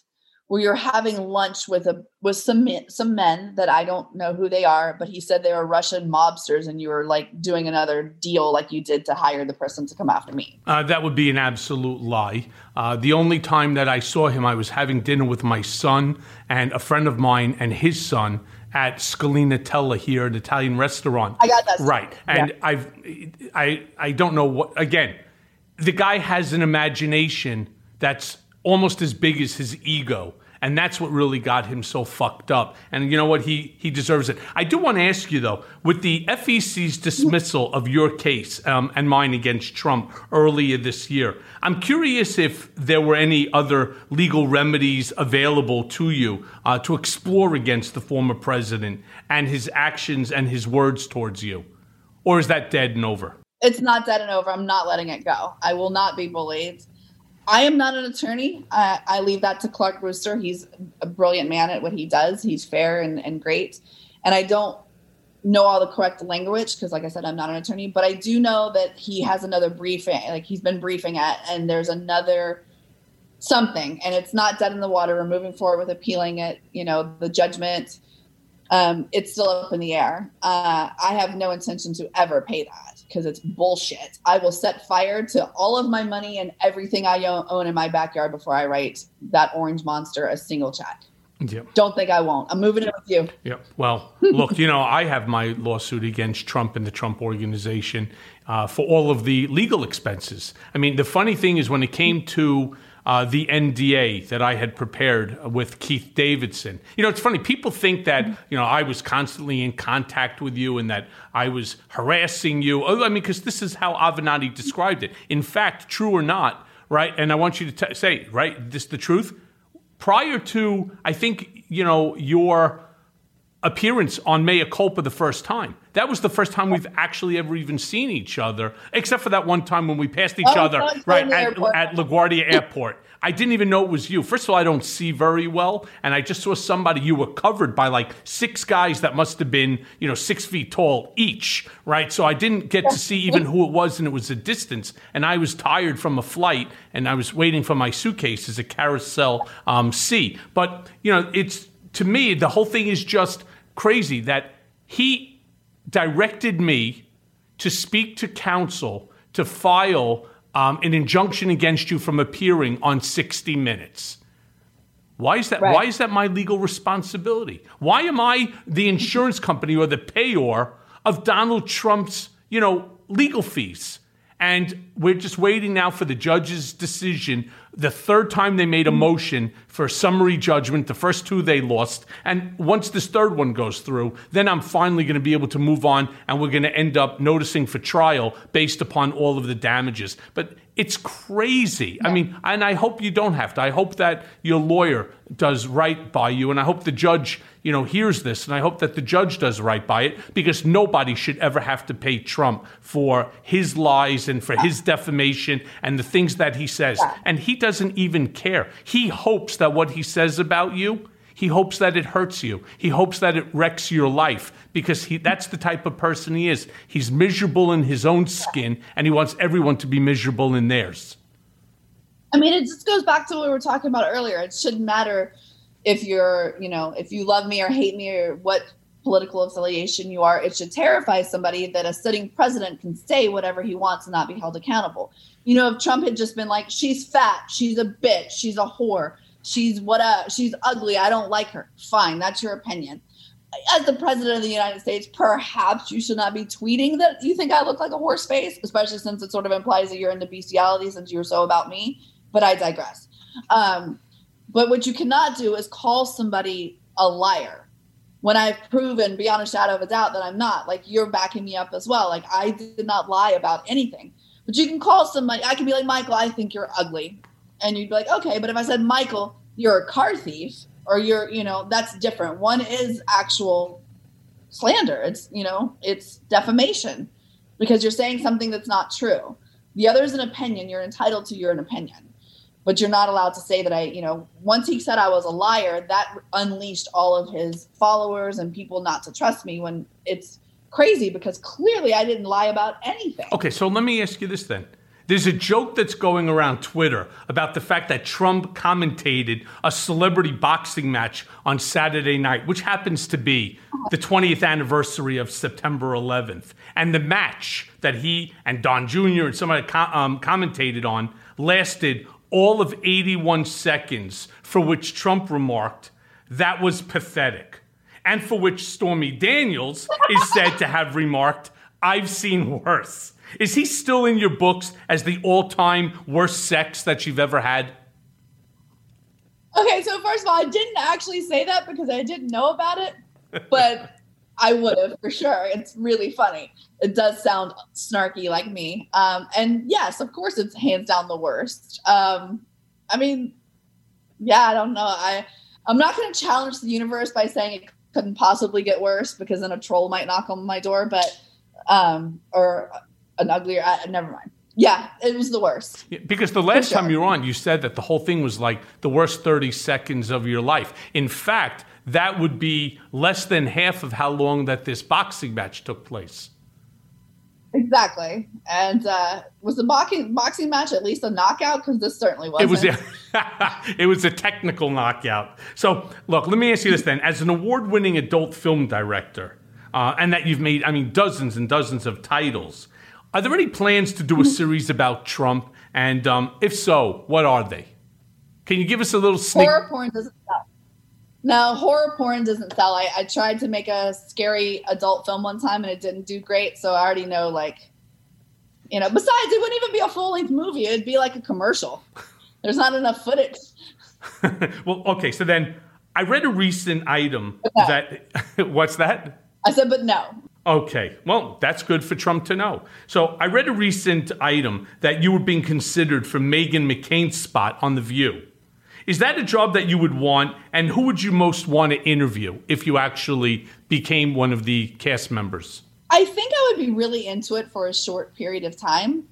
where you're having lunch with a with some men- some men that I don't know who they are, but he said they were Russian mobsters, and you were like doing another deal like you did to hire the person to come after me. Uh, that would be an absolute lie. Uh, the only time that I saw him, I was having dinner with my son and a friend of mine and his son at Scalinatella here, an Italian restaurant. I got that. Right, and I've, I, I don't know what. Again, the guy has an imagination that's almost as big as his ego. And that's what really got him so fucked up. And you know what? He he deserves it. I do want to ask you though, with the FEC's dismissal of your case um, and mine against Trump earlier this year, I'm curious if there were any other legal remedies available to you uh, to explore against the former president and his actions and his words towards you, or is that dead and over? It's not dead and over. I'm not letting it go. I will not be bullied. I am not an attorney. I, I leave that to Clark Brewster. He's a brilliant man at what he does. He's fair and, and great. And I don't know all the correct language because, like I said, I'm not an attorney, but I do know that he has another briefing, like he's been briefing at, and there's another something, and it's not dead in the water. We're moving forward with appealing it. You know, the judgment, um, it's still up in the air. Uh, I have no intention to ever pay that because it's bullshit. I will set fire to all of my money and everything I own, in my backyard before I write that orange monster a single check. Yep. Don't think I won't. I'm moving it with you. Yep. Well, look, you know, I have my lawsuit against Trump and the Trump organization uh, for all of the legal expenses. I mean, the funny thing is when it came to uh, the NDA that I had prepared with Keith Davidson, you know, it's funny. People think that, you know, I was constantly in contact with you and that I was harassing you. Oh, I mean, because this is how Avenatti described it. In fact, true or not, right? And I want you to t- say, right, this the truth? prior to I think you know your appearance on Mea Culpa the first time. That was the first time we've actually ever even seen each other, except for that one time when we passed each Oh, other right at, at LaGuardia Airport. I didn't even know it was you. First of all, I don't see very well, and I just saw somebody. You were covered by like six guys that must have been, you know, six feet tall each, right? So I didn't get to see even who it was, and it was a distance. And I was tired from a flight, and I was waiting for my suitcases at Carousel um, C. But you know, it's to me the whole thing is just crazy that he directed me to speak to counsel to file um, an injunction against you from appearing on 60 Minutes. Why is that? Right. Why is that my legal responsibility? Why am I the insurance company or the payor of Donald Trump's, you know, legal fees? And we're just waiting now for the judge's decision. the third time they made a motion for summary judgment, the first two they lost. And once this third one goes through, then I'm finally going to be able to move on and we're going to end up noticing for trial based upon all of the damages. But it's crazy. I mean, and I hope you don't have to. I hope that your lawyer does right by you, and I hope the judge, you know, hears this, and I hope that the judge does right by it, because nobody should ever have to pay Trump for his lies and for his defamation and the things that he says. And he doesn't even care. He hopes that what he says about you he hopes that it hurts you. He hopes that it wrecks your life because he, that's the type of person he is. He's miserable in his own skin and he wants everyone to be miserable in theirs. I mean, it just goes back to what we were talking about earlier. It shouldn't matter if you're, you know, if you love me or hate me or what political affiliation you are. It should terrify somebody that a sitting president can say whatever he wants and not be held accountable. You know, if Trump had just been like, she's fat, she's a bitch, she's a whore, she's what a she's ugly. I don't like her. Fine that's your opinion. As the president of the united states perhaps you should not be tweeting that you think i look like a horse face especially since it sort of implies that you're into bestiality since you're so about me but i digress. Um, but what you cannot do is call somebody a liar when i've proven beyond a shadow of a doubt that i'm not. Like you're backing me up as well. Like i did not lie about anything. But you can call somebody i can be like michael i think you're ugly and you'd be like, okay, but if I said, Michael, you're a car thief, or you're, you know, that's different. One is actual slander. It's, you know, it's defamation because you're saying something that's not true. The other is an opinion. You're entitled to your opinion, but you're not allowed to say that I, you know, once he said I was a liar, that unleashed all of his followers and people not to trust me when it's crazy because clearly I didn't lie about anything. Okay, so let me ask you this then. There's a joke that's going around Twitter about the fact that Trump commentated a celebrity boxing match on Saturday night, which happens to be the 20th anniversary of September 11th. And the match that he and Don Jr. and somebody um, commentated on lasted all of 81 seconds, for which Trump remarked, that was pathetic. And for which Stormy Daniels is said to have remarked, I've seen worse. Is he still in your books as the all time worst sex that you've ever had? Okay, so first of all, I didn't actually say that because I didn't know about it, but I would have for sure. It's really funny. It does sound snarky like me. Um, and yes, of course, it's hands down the worst. Um, I mean, yeah, I don't know. I I'm not going to challenge the universe by saying it couldn't possibly get worse because then a troll might knock on my door, but um, or an uglier. Uh, never mind. Yeah, it was the worst. Yeah, because the last sure. time you were on, you said that the whole thing was like the worst 30 seconds of your life. In fact, that would be less than half of how long that this boxing match took place. Exactly. And uh, was the boxing boxing match at least a knockout? Because this certainly wasn't. It was. A, it was a technical knockout. So look, let me ask you this then: as an award-winning adult film director, uh, and that you've made, I mean, dozens and dozens of titles. Are there any plans to do a series about Trump? And um, if so, what are they? Can you give us a little sneak? Horror porn doesn't sell. No, horror porn doesn't sell. I, I tried to make a scary adult film one time and it didn't do great. So I already know, like, you know, besides, it wouldn't even be a full length movie. It'd be like a commercial. There's not enough footage. well, okay. So then I read a recent item that, what's that? I said, but no. Okay, well, that's good for Trump to know. So I read a recent item that you were being considered for Meghan McCain's spot on The View. Is that a job that you would want? And who would you most want to interview if you actually became one of the cast members? I think I would be really into it for a short period of time.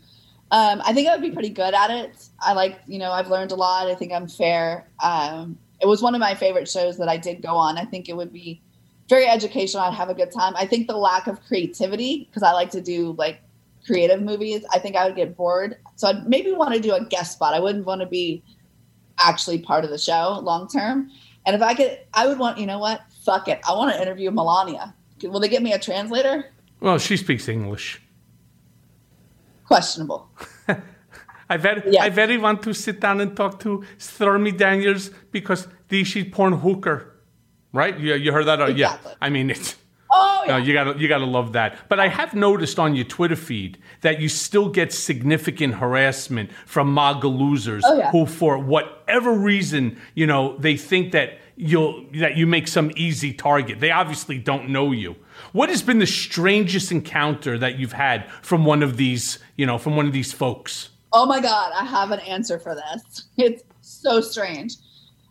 Um, I think I would be pretty good at it. I like, you know, I've learned a lot. I think I'm fair. Um, it was one of my favorite shows that I did go on. I think it would be very educational. I'd have a good time. I think the lack of creativity, because I like to do like creative movies, I think I would get bored. So I'd maybe want to do a guest spot. I wouldn't want to be actually part of the show long term. And if I could, I would want, you know what? Fuck it. I want to interview Melania. Will they get me a translator? Well, she speaks English. Questionable. I very. I very want to sit down and talk to Stormy Daniels because she's porn hooker right? You, you heard that? Exactly. Yeah. I mean, it's. Oh yeah. No, you gotta you gotta love that. But I have noticed on your Twitter feed that you still get significant harassment from MAGA losers oh, yeah. who, for whatever reason, you know, they think that you'll that you make some easy target. They obviously don't know you. What has been the strangest encounter that you've had from one of these, you know, from one of these folks? Oh my God, I have an answer for this. It's so strange.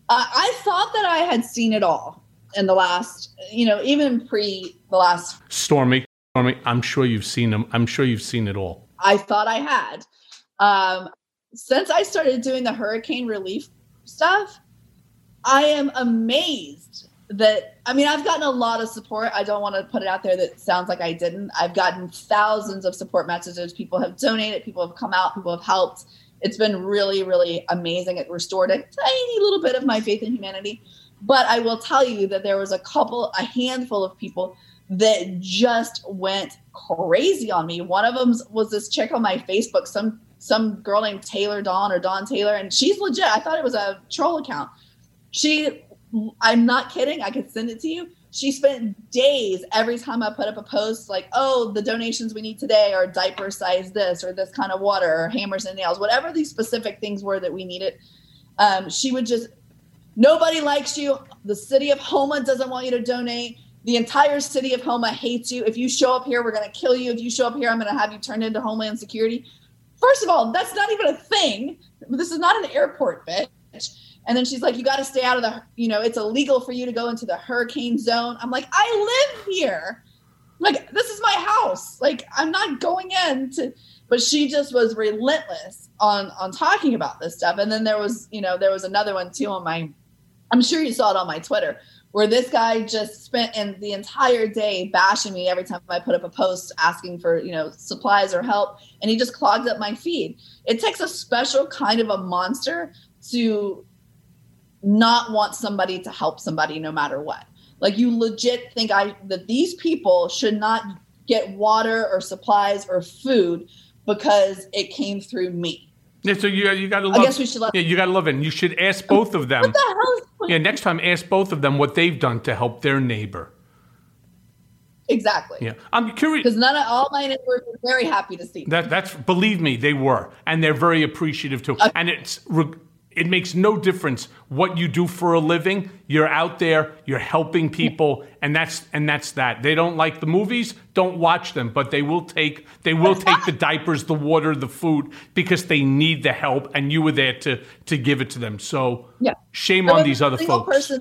Uh, I thought that I had seen it all in the last, you know, even pre the last. Stormy, Stormy, I'm sure you've seen them. I'm sure you've seen it all. I thought I had. Um, since I started doing the hurricane relief stuff, I am amazed that I mean I've gotten a lot of support. I don't want to put it out there that sounds like I didn't. I've gotten thousands of support messages. People have donated, people have come out, people have helped. It's been really, really amazing. It restored a tiny little bit of my faith in humanity. But I will tell you that there was a couple, a handful of people that just went crazy on me. One of them was this chick on my Facebook, some some girl named Taylor Dawn or Dawn Taylor, and she's legit. I thought it was a troll account. She, I'm not kidding. I could send it to you. She spent days every time I put up a post like, "Oh, the donations we need today are diaper size this or this kind of water or hammers and nails, whatever these specific things were that we needed." Um, she would just Nobody likes you. The city of Houma doesn't want you to donate. The entire city of Houma hates you. If you show up here, we're going to kill you. If you show up here, I'm going to have you turned into Homeland Security. First of all, that's not even a thing. This is not an airport, bitch. And then she's like, you got to stay out of the, you know, it's illegal for you to go into the hurricane zone. I'm like, I live here. Like, this is my house. Like, I'm not going in to, but she just was relentless on on talking about this stuff. And then there was, you know, there was another one too on my I'm sure you saw it on my Twitter where this guy just spent in the entire day bashing me every time I put up a post asking for, you know, supplies or help and he just clogged up my feed. It takes a special kind of a monster to not want somebody to help somebody no matter what. Like you legit think I that these people should not get water or supplies or food because it came through me. Yeah, so you you got to love. I guess we should love. Yeah, you got to love it. And you should ask both of them. what the hell? yeah, next time ask both of them what they've done to help their neighbor. Exactly. Yeah, I'm curious because none of all my neighbors were very happy to see. That that's believe me, they were, and they're very appreciative too. Okay. And it's it makes no difference what you do for a living. You're out there, you're helping people, and that's and that's that. They don't like the movies, don't watch them, but they will take they will take the diapers, the water, the food because they need the help, and you were there to to give it to them. So yeah. shame on these other folks.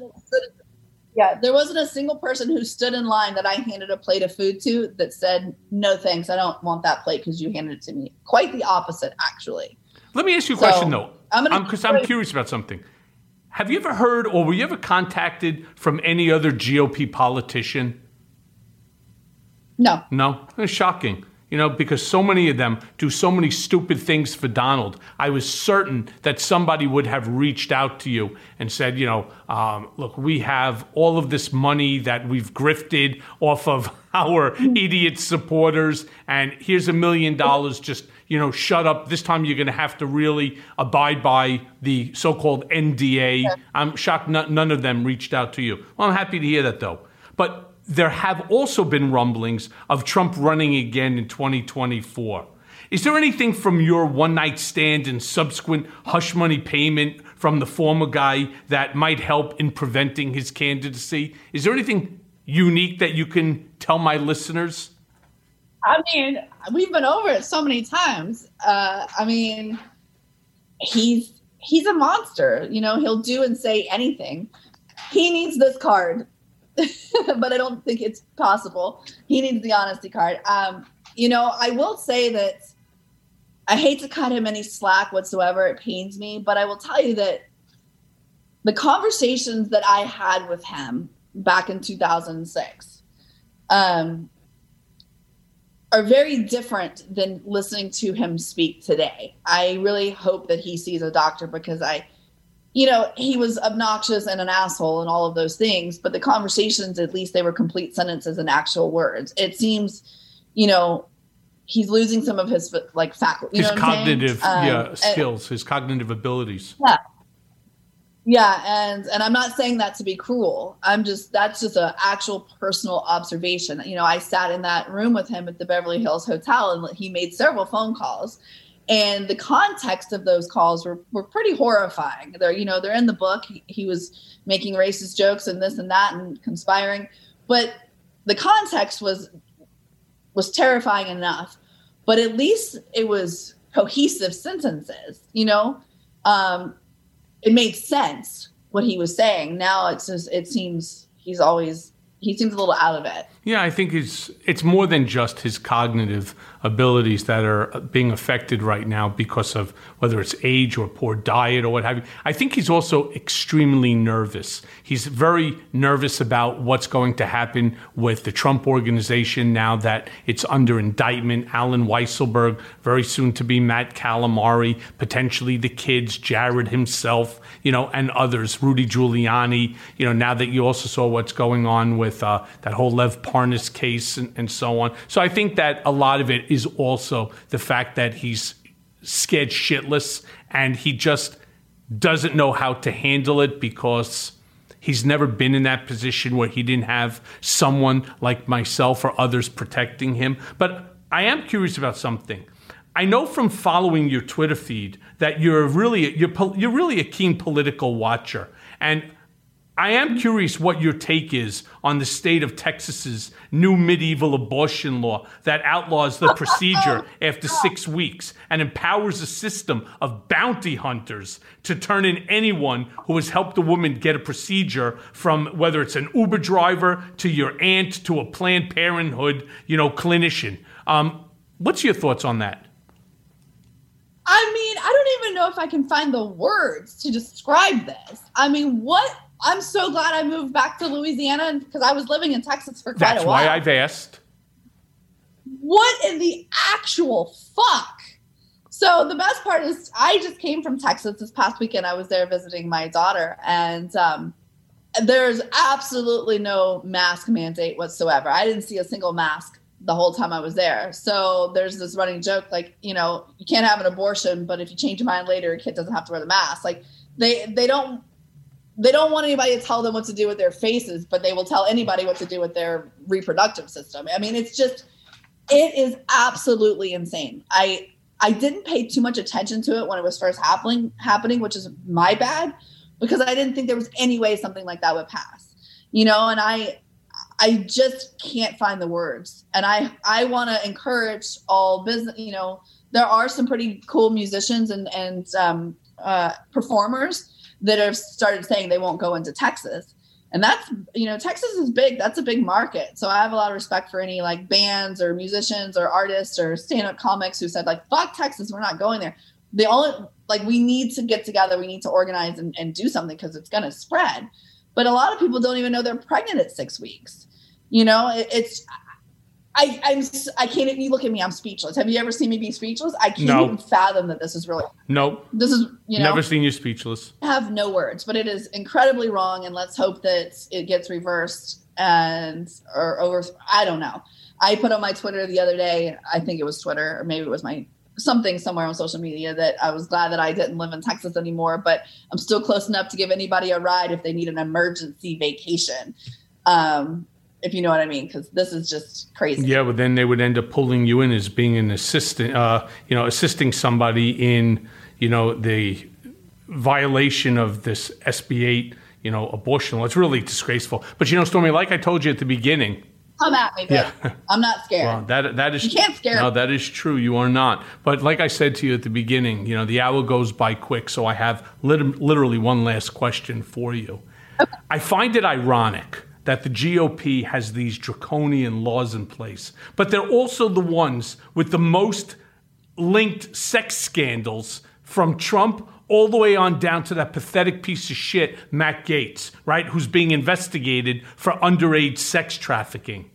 yeah, there wasn't a single person who stood in line that I handed a plate of food to that said, "No thanks, I don't want that plate because you handed it to me." Quite the opposite, actually. Let me ask you a so, question though I'm because I'm, I'm curious about something. Have you ever heard or were you ever contacted from any other GOP politician? No. No? It's shocking. You know, because so many of them do so many stupid things for Donald. I was certain that somebody would have reached out to you and said, you know, um, look, we have all of this money that we've grifted off of our idiot supporters, and here's a million dollars. Just you know, shut up. This time you're going to have to really abide by the so-called NDA. I'm shocked none of them reached out to you. Well, I'm happy to hear that though. But there have also been rumblings of Trump running again in 2024. Is there anything from your one night stand and subsequent hush money payment from the former guy that might help in preventing his candidacy? Is there anything unique that you can tell my listeners? I mean, we've been over it so many times. Uh, I mean, he's he's a monster. You know, he'll do and say anything. He needs this card, but I don't think it's possible. He needs the honesty card. Um, you know, I will say that I hate to cut him any slack whatsoever. It pains me, but I will tell you that the conversations that I had with him back in 2006, um, are very different than listening to him speak today. I really hope that he sees a doctor because I, you know, he was obnoxious and an asshole and all of those things, but the conversations, at least they were complete sentences and actual words. It seems, you know, he's losing some of his like faculty, his cognitive um, yeah, skills, his cognitive abilities. Yeah. Yeah, and and I'm not saying that to be cruel. I'm just that's just an actual personal observation. You know, I sat in that room with him at the Beverly Hills Hotel, and he made several phone calls, and the context of those calls were were pretty horrifying. They're you know they're in the book. He, he was making racist jokes and this and that and conspiring, but the context was was terrifying enough. But at least it was cohesive sentences. You know. Um, it made sense what he was saying. Now it's just it seems he's always he seems a little out of it. Yeah, I think it's it's more than just his cognitive abilities that are being affected right now because of whether it's age or poor diet or what have you. I think he's also extremely nervous. He's very nervous about what's going to happen with the Trump organization now that it's under indictment. Allen Weisselberg, very soon to be Matt Calamari, potentially the kids, Jared himself, you know, and others, Rudy Giuliani. You know, now that you also saw what's going on with uh, that whole Lev Parnas case and, and so on. So I think that a lot of it is also the fact that he's scared shitless and he just doesn't know how to handle it because he's never been in that position where he didn't have someone like myself or others protecting him. But I am curious about something. I know from following your Twitter feed that you're really you're you're really a keen political watcher, and I am curious what your take is on the state of Texas's new medieval abortion law that outlaws the procedure after six weeks and empowers a system of bounty hunters to turn in anyone who has helped a woman get a procedure from whether it's an Uber driver to your aunt to a Planned Parenthood, you know, clinician. Um, what's your thoughts on that? I mean, I don't even know if I can find the words to describe this. I mean, what I'm so glad I moved back to Louisiana because I was living in Texas for quite That's a while. That's why I've asked. What in the actual fuck? So the best part is I just came from Texas this past weekend. I was there visiting my daughter, and um, there's absolutely no mask mandate whatsoever. I didn't see a single mask the whole time I was there. So there's this running joke like, you know, you can't have an abortion, but if you change your mind later, your kid doesn't have to wear the mask. Like they they don't they don't want anybody to tell them what to do with their faces, but they will tell anybody what to do with their reproductive system. I mean, it's just it is absolutely insane. I I didn't pay too much attention to it when it was first happening happening, which is my bad because I didn't think there was any way something like that would pass. You know, and I I just can't find the words. And I I want to encourage all business, you know, there are some pretty cool musicians and and um, uh, performers that have started saying they won't go into Texas. And that's, you know, Texas is big. That's a big market. So I have a lot of respect for any like bands or musicians or artists or stand up comics who said, like, fuck Texas, we're not going there. The only, like, we need to get together, we need to organize and, and do something because it's going to spread. But a lot of people don't even know they're pregnant at six weeks. You know, it, it's, I, I'm I can't. You look at me. I'm speechless. Have you ever seen me be speechless? I can't no. even fathom that this is really. Nope. This is you know. Never seen you speechless. I have no words, but it is incredibly wrong, and let's hope that it gets reversed and or over. I don't know. I put on my Twitter the other day. I think it was Twitter, or maybe it was my something somewhere on social media that I was glad that I didn't live in Texas anymore, but I'm still close enough to give anybody a ride if they need an emergency vacation. Um, if you know what I mean, because this is just crazy. Yeah, but then they would end up pulling you in as being an assistant, uh, you know, assisting somebody in, you know, the violation of this SB 8, you know, abortion law. It's really disgraceful. But you know, Stormy, like I told you at the beginning, come at me, yeah. I'm not scared. Well, that that is you can't scare. No, that is true. You are not. But like I said to you at the beginning, you know, the hour goes by quick. So I have lit- literally one last question for you. Okay. I find it ironic that the GOP has these draconian laws in place, but they're also the ones with the most linked sex scandals from Trump all the way on down to that pathetic piece of shit, Matt Gaetz, right, who's being investigated for underage sex trafficking.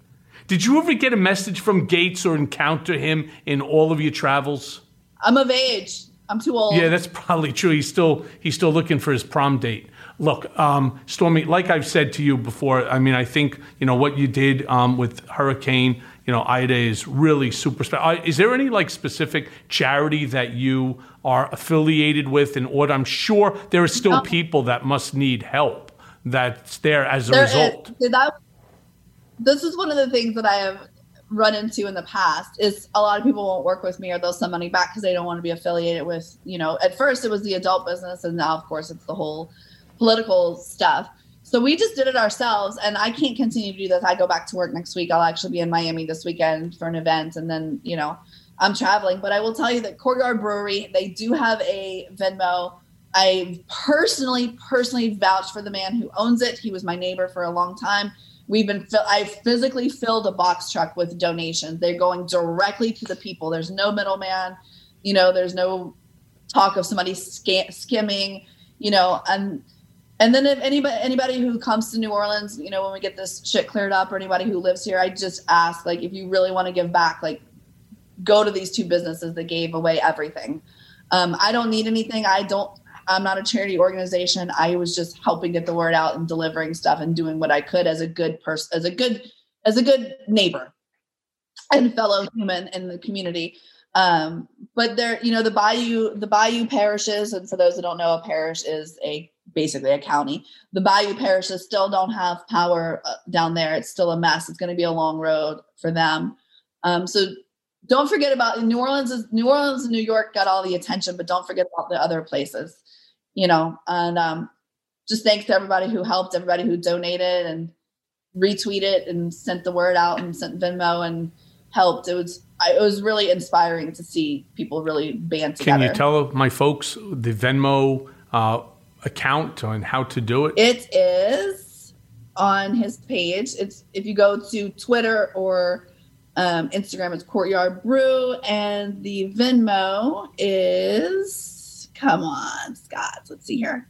Did you ever get a message from Gaetz or encounter him in all of your travels? I'm of age. I'm too old. Yeah, that's probably true. He's still he's still looking for his prom date. Look, um, Stormy, like I've said to you before, I mean, I think you know what you did um, with Hurricane you know, Ida is really super special. Is there any like specific charity that you are affiliated with? In order, I'm sure there are still no. people that must need help that's there as a there result. Is, that, this is one of the things that I have run into in the past is a lot of people won't work with me or they'll send money back because they don't want to be affiliated with, you know, at first it was the adult business and now of course it's the whole political stuff. So we just did it ourselves, and I can't continue to do this. I go back to work next week. I'll actually be in Miami this weekend for an event, and then you know I'm traveling. But I will tell you that Courtyard Brewery they do have a Venmo. I personally personally vouch for the man who owns it. He was my neighbor for a long time. We've been I physically filled a box truck with donations. They're going directly to the people. There's no middleman. You know, there's no talk of somebody skimming. You know, and and then if anybody anybody who comes to New Orleans, you know, when we get this shit cleared up, or anybody who lives here, I just ask like if you really want to give back, like go to these two businesses that gave away everything. Um, I don't need anything. I don't. I'm not a charity organization. I was just helping get the word out and delivering stuff and doing what I could as a good person, as a good as a good neighbor and fellow human in the community. Um, but there, you know, the Bayou, the Bayou parishes, and for those that don't know, a parish is a basically a county. The Bayou parishes still don't have power uh, down there. It's still a mess. It's going to be a long road for them. Um, so don't forget about New Orleans. Is, New Orleans and New York got all the attention, but don't forget about the other places. You know, and um, just thanks to everybody who helped, everybody who donated and retweeted and sent the word out and sent Venmo and helped. It was I, it was really inspiring to see people really band together. Can you tell my folks the Venmo uh, account on how to do it? It is on his page. It's if you go to Twitter or um, Instagram, it's Courtyard Brew, and the Venmo is come on, Scott. Let's see here.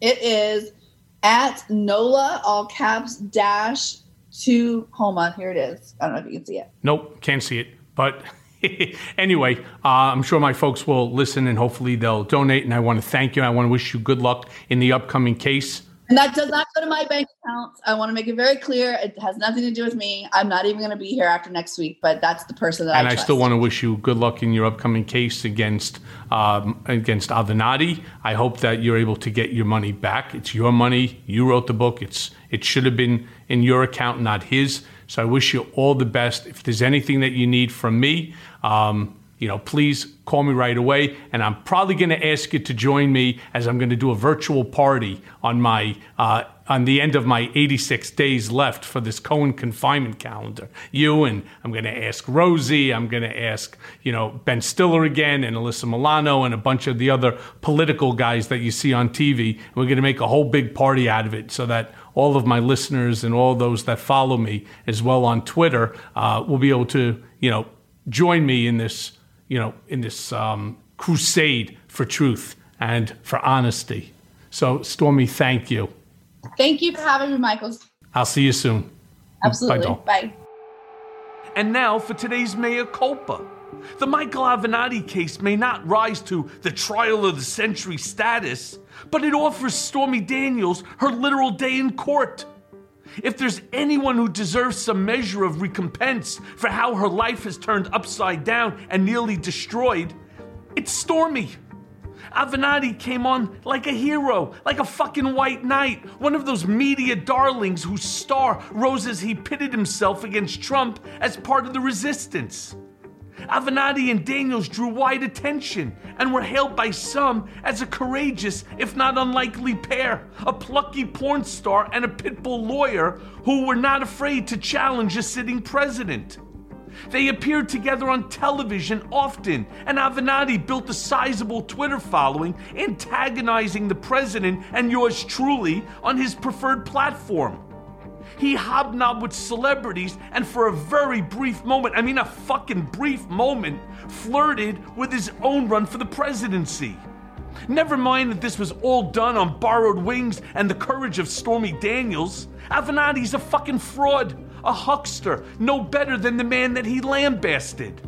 It is at Nola, all caps dash two coma. Here it is. I don't know if you can see it. Nope, can't see it. But anyway, uh, I'm sure my folks will listen and hopefully they'll donate. And I want to thank you. I want to wish you good luck in the upcoming case. And that does not go to my bank account. I want to make it very clear. It has nothing to do with me. I'm not even going to be here after next week, but that's the person that and I And I still want to wish you good luck in your upcoming case against um, against Avenatti. I hope that you're able to get your money back. It's your money. You wrote the book. It's it should have been in your account, not his. So I wish you all the best. If there's anything that you need from me, um, you know, please call me right away. And I'm probably going to ask you to join me as I'm going to do a virtual party on my uh, on the end of my 86 days left for this Cohen confinement calendar. You and I'm going to ask Rosie. I'm going to ask you know Ben Stiller again and Alyssa Milano and a bunch of the other political guys that you see on TV. We're going to make a whole big party out of it so that all of my listeners and all those that follow me as well on Twitter uh, will be able to you know join me in this you know, in this um, crusade for truth and for honesty. So, Stormy, thank you. Thank you for having me, Michaels. I'll see you soon. Absolutely. Bye. Bye. And now for today's mea culpa. The Michael Avenatti case may not rise to the trial of the century status, but it offers Stormy Daniels her literal day in court. If there's anyone who deserves some measure of recompense for how her life has turned upside down and nearly destroyed, it's Stormy. Avenatti came on like a hero, like a fucking white knight, one of those media darlings whose star rose as he pitted himself against Trump as part of the resistance. Avenatti and Daniels drew wide attention and were hailed by some as a courageous, if not unlikely pair, a plucky porn star and a pitbull lawyer who were not afraid to challenge a sitting president. They appeared together on television often, and Avenatti built a sizable Twitter following, antagonizing the president and yours truly on his preferred platform. He hobnobbed with celebrities and for a very brief moment, I mean a fucking brief moment, flirted with his own run for the presidency. Never mind that this was all done on borrowed wings and the courage of Stormy Daniels. Avenatti's a fucking fraud, a huckster, no better than the man that he lambasted.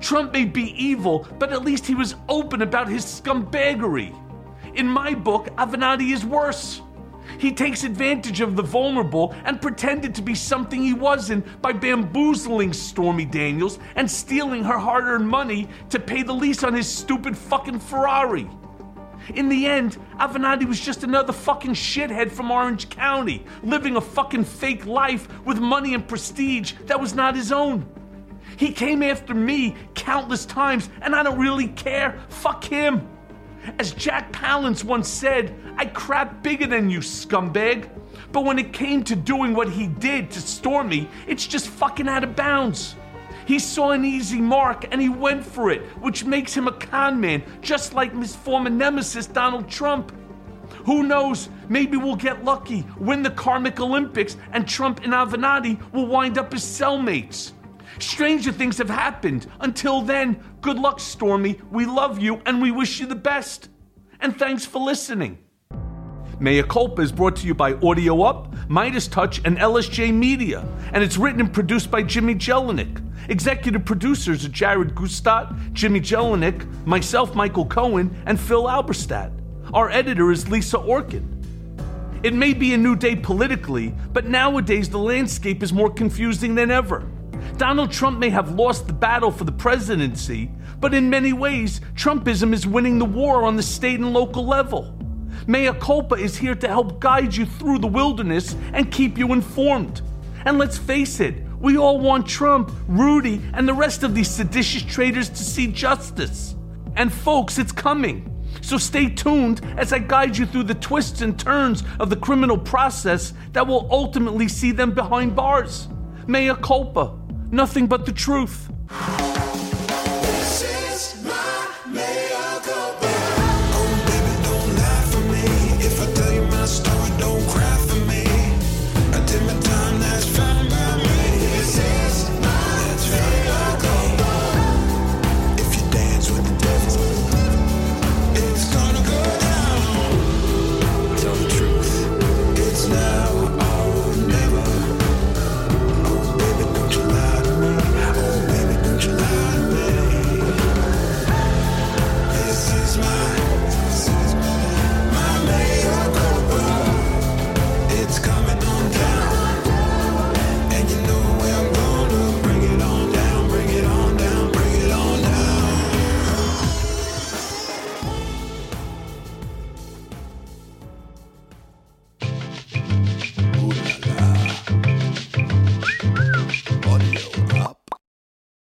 Trump may be evil, but at least he was open about his scumbaggery. In my book, Avenatti is worse. He takes advantage of the vulnerable and pretended to be something he wasn't by bamboozling Stormy Daniels and stealing her hard earned money to pay the lease on his stupid fucking Ferrari. In the end, Avenatti was just another fucking shithead from Orange County, living a fucking fake life with money and prestige that was not his own. He came after me countless times, and I don't really care. Fuck him. As Jack Palance once said, I crap bigger than you, scumbag. But when it came to doing what he did to Stormy, it's just fucking out of bounds. He saw an easy mark and he went for it, which makes him a con man, just like his former nemesis Donald Trump. Who knows? Maybe we'll get lucky, win the Karmic Olympics, and Trump and Avenatti will wind up as cellmates. Stranger things have happened. Until then, good luck, Stormy. We love you and we wish you the best. And thanks for listening. Mea Culpa is brought to you by Audio Up, Midas Touch, and LSJ Media, and it's written and produced by Jimmy Jelinek. Executive producers are Jared Gustat, Jimmy Jelinek, myself, Michael Cohen, and Phil Alberstadt. Our editor is Lisa Orkin. It may be a new day politically, but nowadays the landscape is more confusing than ever. Donald Trump may have lost the battle for the presidency, but in many ways, Trumpism is winning the war on the state and local level. Mea Culpa is here to help guide you through the wilderness and keep you informed. And let's face it, we all want Trump, Rudy, and the rest of these seditious traitors to see justice. And folks, it's coming. So stay tuned as I guide you through the twists and turns of the criminal process that will ultimately see them behind bars. Mea Culpa, Nothing but the truth.